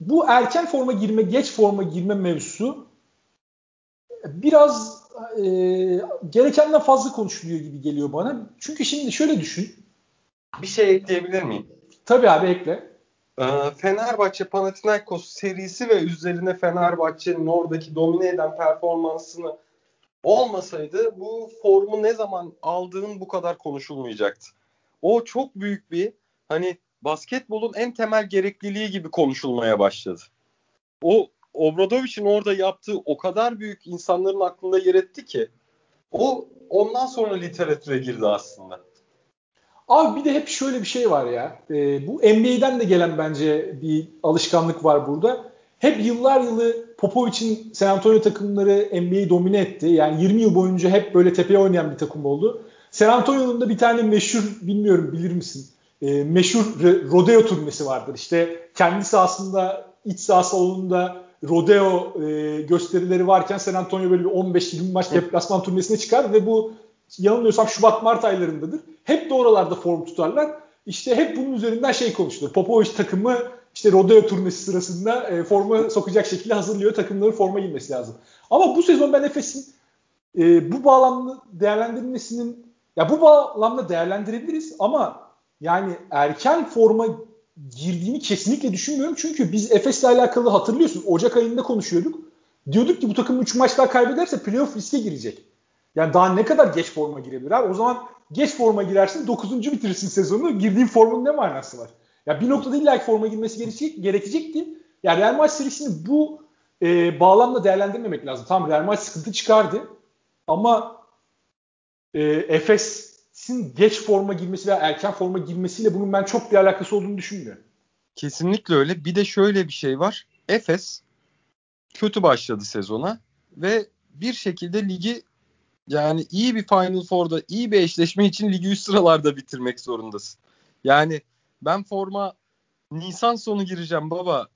bu erken forma girme, geç forma girme mevzusu biraz e, gerekenden fazla konuşuluyor gibi geliyor bana. Çünkü şimdi şöyle düşün. Bir şey ekleyebilir miyim? Tabii abi ekle. Ee, Fenerbahçe Panathinaikos serisi ve üzerine Fenerbahçe'nin oradaki domine eden performansını olmasaydı bu formu ne zaman aldığın bu kadar konuşulmayacaktı. O çok büyük bir hani basketbolun en temel gerekliliği gibi konuşulmaya başladı. O Obradovic'in orada yaptığı o kadar büyük insanların aklında yer etti ki o ondan sonra literatüre girdi aslında. Abi bir de hep şöyle bir şey var ya. E, bu NBA'den de gelen bence bir alışkanlık var burada. Hep yıllar yılı Popovic'in San Antonio takımları NBA'yi domine etti. Yani 20 yıl boyunca hep böyle tepeye oynayan bir takım oldu. San Antonio'nun da bir tane meşhur bilmiyorum bilir misin? E, meşhur rodeo turnesi vardır. İşte kendi sahasında iç saha salonunda rodeo e, gösterileri varken San Antonio böyle bir 15-20 maç deplasman turnesine çıkar ve bu yanılmıyorsam Şubat-Mart aylarındadır. Hep de oralarda form tutarlar. İşte hep bunun üzerinden şey konuşulur. Popovic takımı işte rodeo turnesi sırasında e, forma sokacak şekilde hazırlıyor. Takımların forma giymesi lazım. Ama bu sezon ben Efes'in e, bu bağlamda değerlendirilmesinin ya bu bağlamda değerlendirebiliriz ama yani erken forma girdiğini kesinlikle düşünmüyorum. Çünkü biz Efes'le alakalı hatırlıyorsun Ocak ayında konuşuyorduk. Diyorduk ki bu takım 3 maç daha kaybederse playoff riske girecek. Yani daha ne kadar geç forma girebilir abi? O zaman geç forma girersin 9. bitirirsin sezonu. Girdiğin formun ne manası var? Ya bir noktada illa ki forma girmesi gerekecek, gerekecekti. Yani Real Madrid serisini bu e, bağlamda değerlendirmemek lazım. Tamam Real Madrid sıkıntı çıkardı. Ama e, Efes'in geç forma girmesi veya erken forma girmesiyle bunun ben çok bir alakası olduğunu düşünmüyorum. Kesinlikle öyle. Bir de şöyle bir şey var. Efes kötü başladı sezona ve bir şekilde ligi yani iyi bir Final Four'da iyi bir eşleşme için ligi üst sıralarda bitirmek zorundasın. Yani ben forma Nisan sonu gireceğim baba.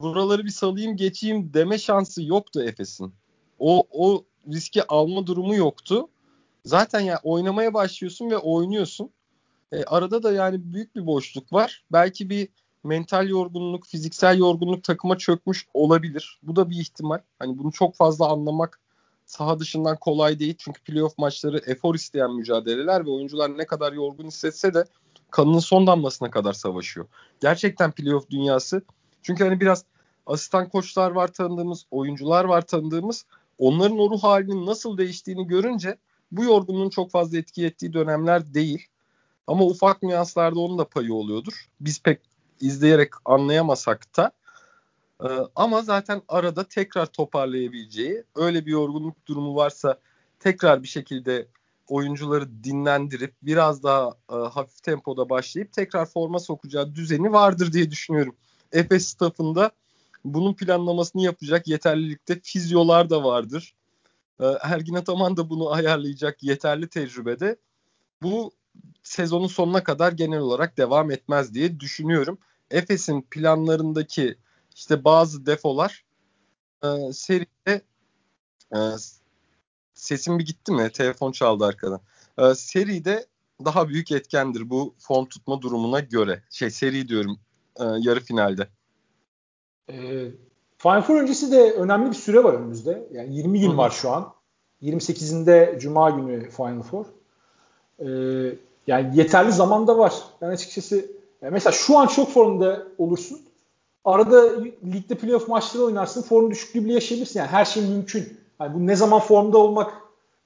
Buraları bir salayım geçeyim deme şansı yoktu Efes'in. O, o riski alma durumu yoktu. Zaten ya yani oynamaya başlıyorsun ve oynuyorsun. E, arada da yani büyük bir boşluk var. Belki bir mental yorgunluk, fiziksel yorgunluk takıma çökmüş olabilir. Bu da bir ihtimal. Hani bunu çok fazla anlamak saha dışından kolay değil. Çünkü playoff maçları efor isteyen mücadeleler ve oyuncular ne kadar yorgun hissetse de kanının son damlasına kadar savaşıyor. Gerçekten playoff dünyası. Çünkü hani biraz asistan koçlar var tanıdığımız, oyuncular var tanıdığımız. Onların o ruh halinin nasıl değiştiğini görünce bu yorgunluğun çok fazla etki ettiği dönemler değil. Ama ufak nüanslarda onun da payı oluyordur. Biz pek izleyerek anlayamasak da ee, ama zaten arada tekrar toparlayabileceği öyle bir yorgunluk durumu varsa tekrar bir şekilde oyuncuları dinlendirip biraz daha e, hafif tempoda başlayıp tekrar forma sokacağı düzeni vardır diye düşünüyorum. Efes staffında bunun planlamasını yapacak yeterlilikte fizyolar da vardır. E, Ergin Ataman da bunu ayarlayacak yeterli tecrübede. Bu sezonun sonuna kadar genel olarak devam etmez diye düşünüyorum. Efes'in planlarındaki işte bazı defolar e, seride e, sesim bir gitti mi? Telefon çaldı arkadan. E, seride daha büyük etkendir bu fon tutma durumuna göre. Şey seri diyorum e, yarı finalde. E, Final Four öncesi de önemli bir süre var önümüzde. Yani 20 gün Hı. var şu an. 28'inde Cuma günü Final Four. E, yani yeterli zaman da var. Ben açıkçası mesela şu an çok formda olursun. Arada ligde playoff maçları oynarsın. Form düşüklüğü bile yaşayabilirsin. Yani her şey mümkün. Yani bu ne zaman formda olmak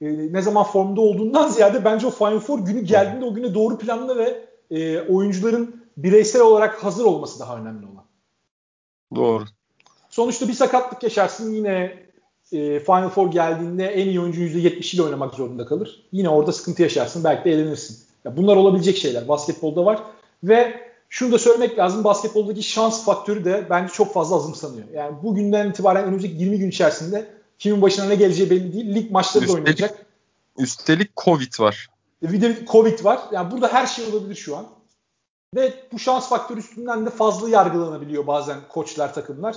e, ne zaman formda olduğundan ziyade bence o Final Four günü geldiğinde o güne doğru planlı ve e, oyuncuların bireysel olarak hazır olması daha önemli olan. Doğru. Sonuçta bir sakatlık yaşarsın yine e, Final Four geldiğinde en iyi oyuncu %70 ile oynamak zorunda kalır. Yine orada sıkıntı yaşarsın. Belki de eğlenirsin. Ya bunlar olabilecek şeyler. Basketbolda var. Ve şunu da söylemek lazım. Basketboldaki şans faktörü de bence çok fazla azımsanıyor. Yani bugünden itibaren önümüzdeki 20 gün içerisinde kimin başına ne geleceği belli değil. Lig maçları üstelik, da oynayacak. Üstelik Covid var. Bir de Covid var. Yani burada her şey olabilir şu an. Ve bu şans faktörü üstünden de fazla yargılanabiliyor bazen koçlar, takımlar.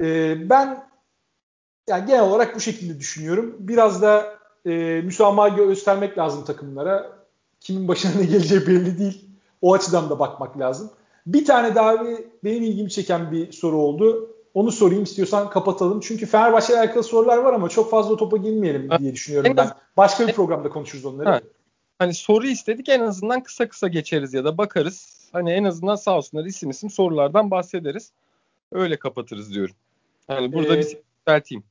Ee, ben yani genel olarak bu şekilde düşünüyorum. Biraz da e, müsamaha göstermek lazım takımlara. Kimin başına ne geleceği belli değil. O açıdan da bakmak lazım. Bir tane daha bir, benim ilgimi çeken bir soru oldu. Onu sorayım istiyorsan kapatalım. Çünkü Fenerbahçe ile alakalı sorular var ama çok fazla topa girmeyelim diye düşünüyorum ben. Başka bir programda konuşuruz onları. Ha. Hani soru istedik en azından kısa kısa geçeriz ya da bakarız. Hani en azından sağ olsunlar isim isim sorulardan bahsederiz. Öyle kapatırız diyorum. Hani burada ee, bir düzelteyim.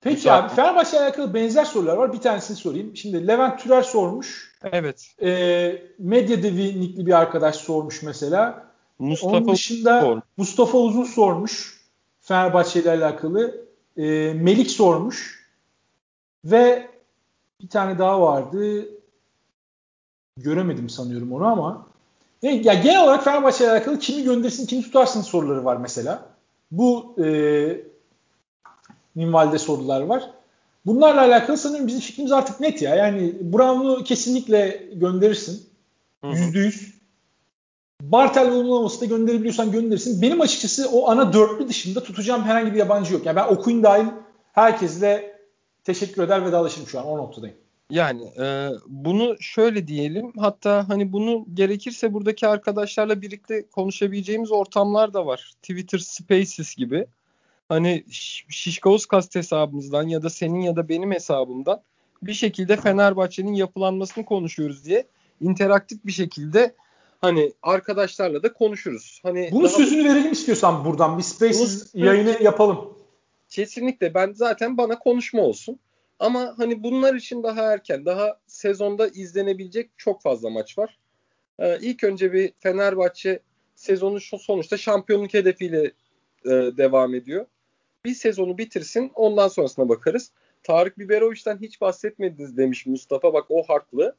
Peki abi Fenerbahçe ile alakalı benzer sorular var. Bir tanesini sorayım. Şimdi Levent Türer sormuş. Evet. E, Medya Devi nikli bir arkadaş sormuş mesela. Mustafa Onun dışında Uzun Mustafa Uzun sormuş. Fenerbahçe ile alakalı. E, Melik sormuş. Ve bir tane daha vardı. Göremedim sanıyorum onu ama. Ya genel olarak Fenerbahçe ile alakalı kimi göndersin, kimi tutarsın soruları var mesela. Bu e, minvalde sorular var. Bunlarla alakalı sanırım bizim fikrimiz artık net ya. Yani Brown'u kesinlikle gönderirsin. Yüzde yüz. Bartel ve da gönderebiliyorsan gönderirsin. Benim açıkçası o ana dörtlü dışında tutacağım herhangi bir yabancı yok. Yani ben Okuyun dahil herkesle teşekkür eder vedalaşırım şu an o noktadayım. Yani e, bunu şöyle diyelim hatta hani bunu gerekirse buradaki arkadaşlarla birlikte konuşabileceğimiz ortamlar da var. Twitter Spaces gibi. Hani Şişkauskas hesabımızdan ya da senin ya da benim hesabımdan bir şekilde Fenerbahçe'nin yapılanmasını konuşuyoruz diye interaktif bir şekilde hani arkadaşlarla da konuşuruz. Hani Bunun sözünü verelim istiyorsan buradan bir Spaces yayını yapalım. Kesinlikle ben zaten bana konuşma olsun. Ama hani bunlar için daha erken, daha sezonda izlenebilecek çok fazla maç var. Ee, ilk önce bir Fenerbahçe sezonu sonuçta şampiyonluk hedefiyle e, devam ediyor. Bir sezonu bitirsin ondan sonrasına bakarız. Tarık Biberoviç'ten hiç bahsetmediniz demiş Mustafa. Bak o haklı.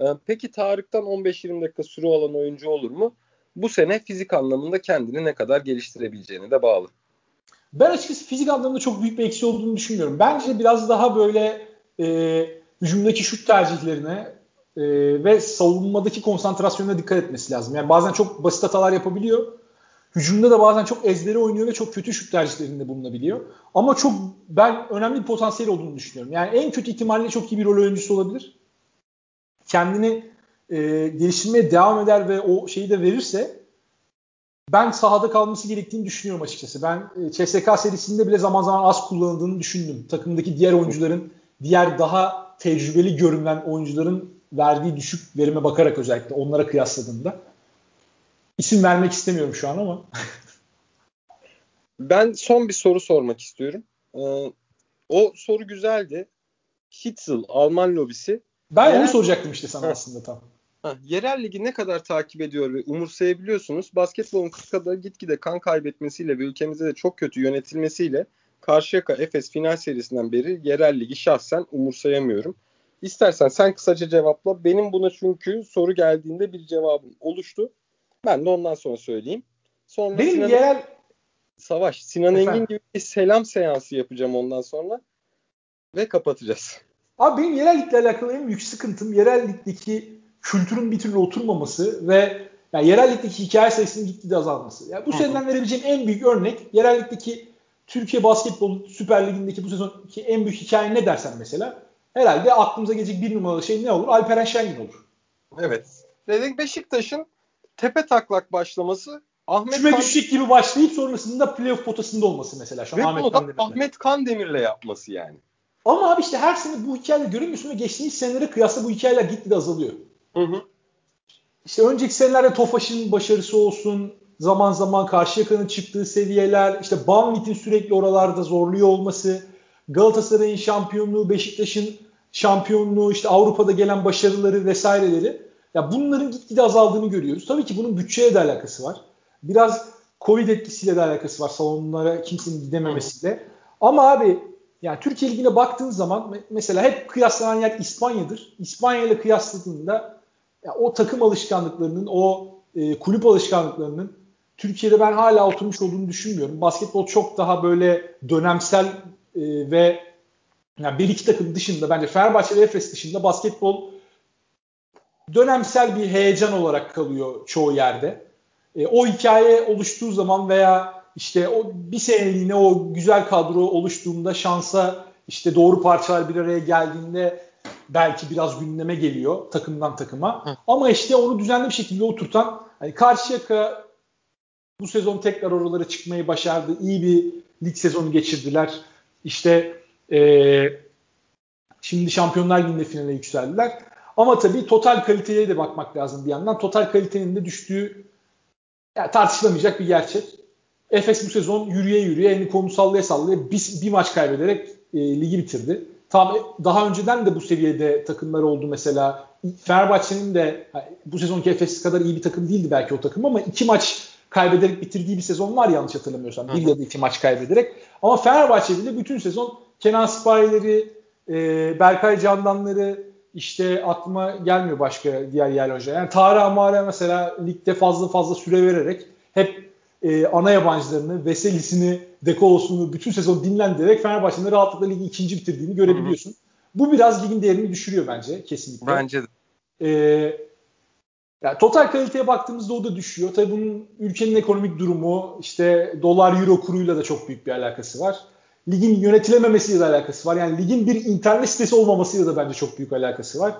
Ee, peki Tarık'tan 15-20 dakika süre alan oyuncu olur mu? Bu sene fizik anlamında kendini ne kadar geliştirebileceğine de bağlı. Ben açıkçası fizik anlamında çok büyük bir eksi olduğunu düşünmüyorum. Bence biraz daha böyle e, hücumdaki şut tercihlerine e, ve savunmadaki konsantrasyonuna dikkat etmesi lazım. Yani bazen çok basit hatalar yapabiliyor. Hücumda da bazen çok ezbere oynuyor ve çok kötü şut tercihlerinde bulunabiliyor. Ama çok ben önemli bir potansiyel olduğunu düşünüyorum. Yani en kötü ihtimalle çok iyi bir rol oyuncusu olabilir. Kendini e, geliştirmeye devam eder ve o şeyi de verirse ben sahada kalması gerektiğini düşünüyorum açıkçası. Ben e, CSK serisinde bile zaman zaman az kullanıldığını düşündüm. Takımdaki diğer oyuncuların, diğer daha tecrübeli görünen oyuncuların verdiği düşük verime bakarak özellikle onlara kıyasladığımda. İsim vermek istemiyorum şu an ama. ben son bir soru sormak istiyorum. Ee, o soru güzeldi. Hitzel, Alman lobisi. Ben Eğer... onu soracaktım işte sana aslında tam. Ha, yerel ligi ne kadar takip ediyor ve umursayabiliyorsunuz? Basketbolun kadar gitgide kan kaybetmesiyle ve ülkemizde de çok kötü yönetilmesiyle Karşıyaka Efes final serisinden beri yerel ligi şahsen umursayamıyorum. İstersen sen kısaca cevapla. Benim buna çünkü soru geldiğinde bir cevabım oluştu. Ben de ondan sonra söyleyeyim. Sonra Benim Sinan yerel Savaş, Sinan Efendim? Engin gibi bir selam seansı yapacağım ondan sonra ve kapatacağız. Abi benim yerel ligle alakalı en büyük sıkıntım yerel ligdeki kültürün bir türlü oturmaması ve yani yerellikteki hikaye sayısının gitgide azalması. Yani bu Hı-hı. seneden verebileceğim en büyük örnek yerellikteki Türkiye Basketbol Süper Ligi'ndeki bu sezonki en büyük hikaye ne dersen mesela herhalde aklımıza gelecek bir numaralı şey ne olur? Alperen Şengün olur. Evet. Dedik Beşiktaş'ın tepe taklak başlaması Ahmet Küme Kan... düşecek gibi başlayıp sonrasında playoff potasında olması mesela şu Ve Ahmet Kandemir'le. Ahmet Kandemir'le yapması yani. Ama abi işte her sene bu hikayeleri göremiyorsun ve geçtiğimiz senelere kıyasla bu hikayeler gitgide azalıyor. Hı hı. İşte önceki senelerde Tofaş'ın başarısı olsun, zaman zaman Karşıyaka'nın çıktığı seviyeler, işte Banvit'in sürekli oralarda zorluyor olması, Galatasaray'ın şampiyonluğu, Beşiktaş'ın şampiyonluğu, işte Avrupa'da gelen başarıları vesaireleri. Ya bunların gitgide azaldığını görüyoruz. Tabii ki bunun bütçeye de alakası var. Biraz Covid etkisiyle de alakası var salonlara kimsenin gidememesiyle. Ama abi yani Türkiye Ligi'ne baktığın zaman mesela hep kıyaslanan yer İspanya'dır. İspanya ile kıyasladığında ya o takım alışkanlıklarının, o e, kulüp alışkanlıklarının Türkiye'de ben hala oturmuş olduğunu düşünmüyorum. Basketbol çok daha böyle dönemsel e, ve yani bir iki takım dışında bence Fenerbahçe ve Efes dışında basketbol dönemsel bir heyecan olarak kalıyor çoğu yerde. E, o hikaye oluştuğu zaman veya işte o bir seneliğine o güzel kadro oluştuğunda şansa işte doğru parçalar bir araya geldiğinde belki biraz gündeme geliyor takımdan takıma. Hı. Ama işte onu düzenli bir şekilde oturtan hani Karşıyaka bu sezon tekrar oralara çıkmayı başardı. İyi bir lig sezonu geçirdiler. İşte ee, şimdi Şampiyonlar Ligi'nde finale yükseldiler. Ama tabii total kaliteye de bakmak lazım bir yandan. Total kalitenin de düştüğü yani tartışılamayacak bir gerçek. Efes bu sezon yürüye yürüye elini kolunu sallaya sallaya bir, bir maç kaybederek e, ligi bitirdi. Tam daha önceden de bu seviyede takımlar oldu mesela. Fenerbahçe'nin de bu sezonki Efes kadar iyi bir takım değildi belki o takım ama iki maç kaybederek bitirdiği bir sezon var yanlış hatırlamıyorsam. Bir ya da iki maç kaybederek. Ama Fenerbahçe bile bütün sezon Kenan Sipahileri, e, Berkay Candanları işte aklıma gelmiyor başka diğer yer hoca. Yani Tarık Amare mesela ligde fazla fazla süre vererek hep e, ana yabancılarını, Veselis'ini, Dekolos'unu bütün sezon dinlendirerek Fenerbahçe'nin rahatlıkla ligi ikinci bitirdiğini görebiliyorsun. Hı hı. Bu biraz ligin değerini düşürüyor bence kesinlikle. Bence de. Ee, yani total kaliteye baktığımızda o da düşüyor. Tabii bunun ülkenin ekonomik durumu, işte dolar euro kuruyla da çok büyük bir alakası var. Ligin yönetilememesiyle de alakası var. Yani ligin bir internet sitesi olmamasıyla da bence çok büyük alakası var.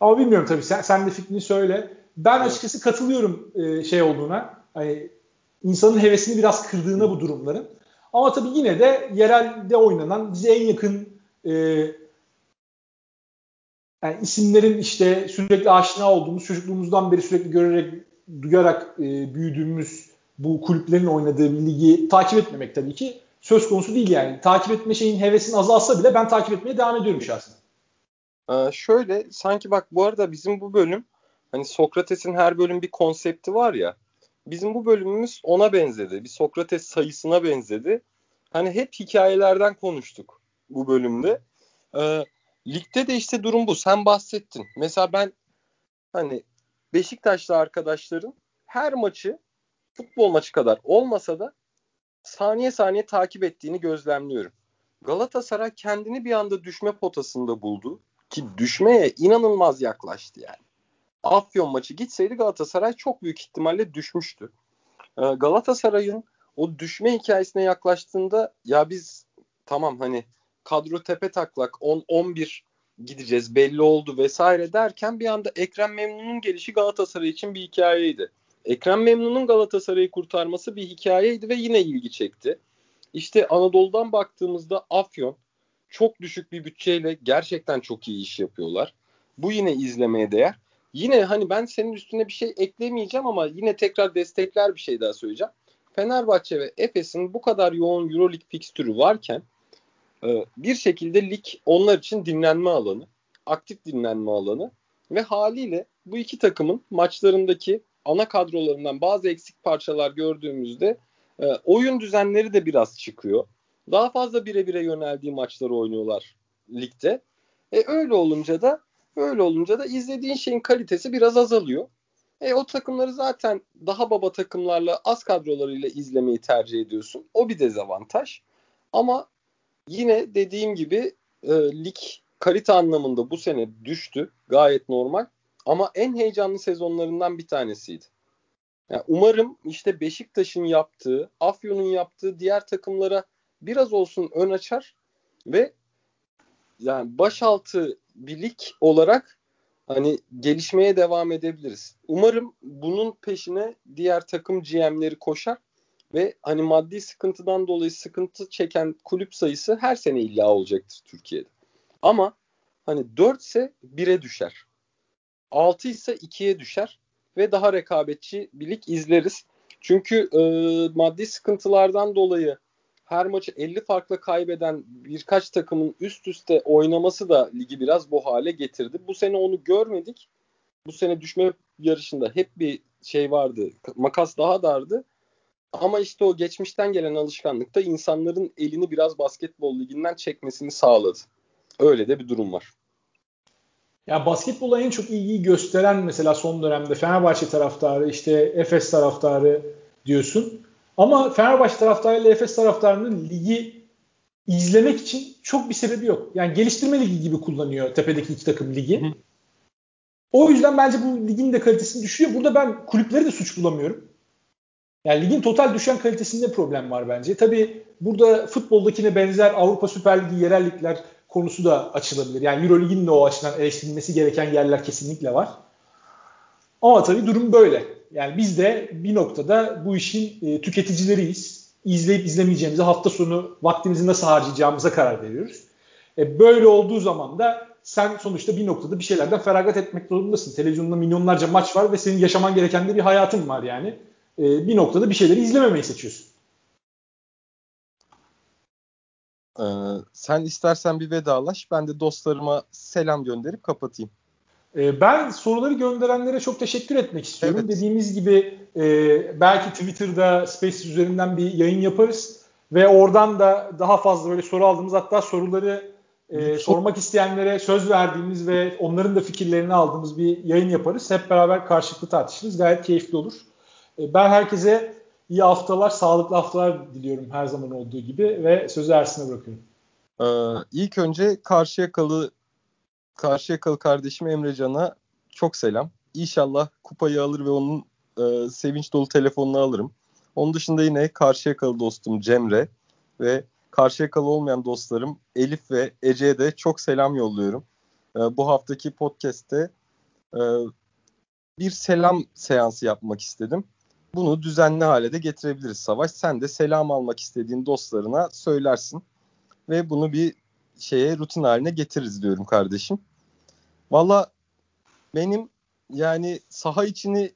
Ama bilmiyorum tabii sen, sen de fikrini söyle. Ben açıkçası katılıyorum e, şey olduğuna. Hani insanın hevesini biraz kırdığına bu durumların. Ama tabii yine de yerelde oynanan bize en yakın e, yani isimlerin işte sürekli aşina olduğumuz, çocukluğumuzdan beri sürekli görerek, duyarak e, büyüdüğümüz bu kulüplerin oynadığı ligi takip etmemek tabii ki söz konusu değil yani. Takip etme şeyin hevesin azalsa bile ben takip etmeye devam ediyorum şahsen. Ee, şöyle sanki bak bu arada bizim bu bölüm hani Sokrates'in her bölüm bir konsepti var ya. Bizim bu bölümümüz ona benzedi. Bir Sokrates sayısına benzedi. Hani hep hikayelerden konuştuk bu bölümde. Ee, ligde de işte durum bu. Sen bahsettin. Mesela ben hani Beşiktaşlı arkadaşların her maçı futbol maçı kadar olmasa da saniye saniye takip ettiğini gözlemliyorum. Galatasaray kendini bir anda düşme potasında buldu ki düşmeye inanılmaz yaklaştı yani. Afyon maçı gitseydi Galatasaray çok büyük ihtimalle düşmüştü. Ee, Galatasaray'ın o düşme hikayesine yaklaştığında ya biz tamam hani kadro tepe taklak 10-11 gideceğiz belli oldu vesaire derken bir anda Ekrem Memnun'un gelişi Galatasaray için bir hikayeydi. Ekrem Memnun'un Galatasaray'ı kurtarması bir hikayeydi ve yine ilgi çekti. İşte Anadolu'dan baktığımızda Afyon çok düşük bir bütçeyle gerçekten çok iyi iş yapıyorlar. Bu yine izlemeye değer. Yine hani ben senin üstüne bir şey eklemeyeceğim ama yine tekrar destekler bir şey daha söyleyeceğim. Fenerbahçe ve Efes'in bu kadar yoğun Euroleague fikstürü varken e, bir şekilde lig onlar için dinlenme alanı, aktif dinlenme alanı ve haliyle bu iki takımın maçlarındaki ana kadrolarından bazı eksik parçalar gördüğümüzde e, oyun düzenleri de biraz çıkıyor. Daha fazla bire bire yöneldiği maçları oynuyorlar ligde. E öyle olunca da öyle olunca da izlediğin şeyin kalitesi biraz azalıyor. E o takımları zaten daha baba takımlarla az kadrolarıyla izlemeyi tercih ediyorsun. O bir dezavantaj. Ama yine dediğim gibi e, lig kalite anlamında bu sene düştü. Gayet normal. Ama en heyecanlı sezonlarından bir tanesiydi. Yani umarım işte Beşiktaş'ın yaptığı, Afyon'un yaptığı diğer takımlara biraz olsun ön açar ve yani başaltı bir lig olarak hani gelişmeye devam edebiliriz. Umarım bunun peşine diğer takım GM'leri koşar ve hani maddi sıkıntıdan dolayı sıkıntı çeken kulüp sayısı her sene illa olacaktır Türkiye'de. Ama hani 4 ise 1'e düşer. 6 ise 2'ye düşer ve daha rekabetçi bir lig izleriz. Çünkü e, maddi sıkıntılardan dolayı her maçı 50 farklı kaybeden birkaç takımın üst üste oynaması da ligi biraz bu hale getirdi. Bu sene onu görmedik. Bu sene düşme yarışında hep bir şey vardı. Makas daha dardı. Ama işte o geçmişten gelen alışkanlık da insanların elini biraz basketbol liginden çekmesini sağladı. Öyle de bir durum var. Ya basketbola en çok ilgiyi gösteren mesela son dönemde Fenerbahçe taraftarı, işte Efes taraftarı diyorsun. Ama Fenerbahçe taraftarı ile Efes taraftarının ligi izlemek için çok bir sebebi yok. Yani geliştirme ligi gibi kullanıyor tepedeki iki takım ligi. Hı. O yüzden bence bu ligin de kalitesini düşüyor. Burada ben kulüpleri de suç bulamıyorum. Yani ligin total düşen kalitesinde problem var bence. Tabii burada futboldakine benzer Avrupa Süper Ligi yerel ligler konusu da açılabilir. Yani Eurolig'in de o açıdan eleştirilmesi gereken yerler kesinlikle var. Ama tabii durum böyle. Yani biz de bir noktada bu işin e, tüketicileriyiz. İzleyip izlemeyeceğimize hafta sonu vaktimizi nasıl harcayacağımıza karar veriyoruz. E, böyle olduğu zaman da sen sonuçta bir noktada bir şeylerden feragat etmek zorundasın. Televizyonda milyonlarca maç var ve senin yaşaman gereken de bir hayatın var yani. E, bir noktada bir şeyleri izlememeyi seçiyorsun. Ee, sen istersen bir vedalaş. Ben de dostlarıma selam gönderip kapatayım. Ee, ben soruları gönderenlere çok teşekkür etmek istiyorum. Evet. Dediğimiz gibi e, belki Twitter'da Spaces üzerinden bir yayın yaparız ve oradan da daha fazla böyle soru aldığımız hatta soruları e, sormak isteyenlere söz verdiğimiz ve onların da fikirlerini aldığımız bir yayın yaparız. Hep beraber karşılıklı tartışırız. Gayet keyifli olur. E, ben herkese İyi haftalar, sağlıklı haftalar diliyorum her zaman olduğu gibi ve sözü Ersin'e bırakıyorum. Ee, ilk önce Karşıyakalı Karşıyakalı kardeşim Emrecan'a çok selam. İnşallah kupayı alır ve onun e, sevinç dolu telefonunu alırım. Onun dışında yine Karşıyakalı dostum Cemre ve Karşıyakalı olmayan dostlarım Elif ve Ece'ye de çok selam yolluyorum. E, bu haftaki podcast'te e, bir selam seansı yapmak istedim. Bunu düzenli hale de getirebiliriz Savaş. Sen de selam almak istediğin dostlarına söylersin ve bunu bir şeye rutin haline getiririz diyorum kardeşim. Valla benim yani saha içini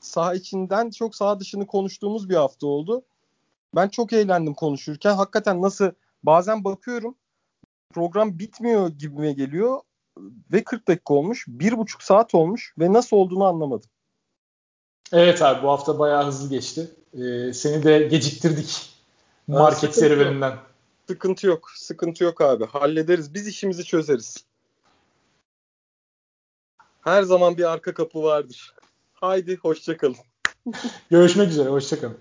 saha içinden çok saha dışını konuştuğumuz bir hafta oldu. Ben çok eğlendim konuşurken. Hakikaten nasıl bazen bakıyorum program bitmiyor gibime geliyor ve 40 dakika olmuş. Bir buçuk saat olmuş ve nasıl olduğunu anlamadım. Evet abi bu hafta bayağı hızlı geçti. Ee, seni de geciktirdik market serüveninden. Sıkıntı yok. Sıkıntı yok abi. Hallederiz. Biz işimizi çözeriz. Her zaman bir arka kapı vardır. Haydi hoşçakalın. Görüşmek üzere. Hoşçakalın.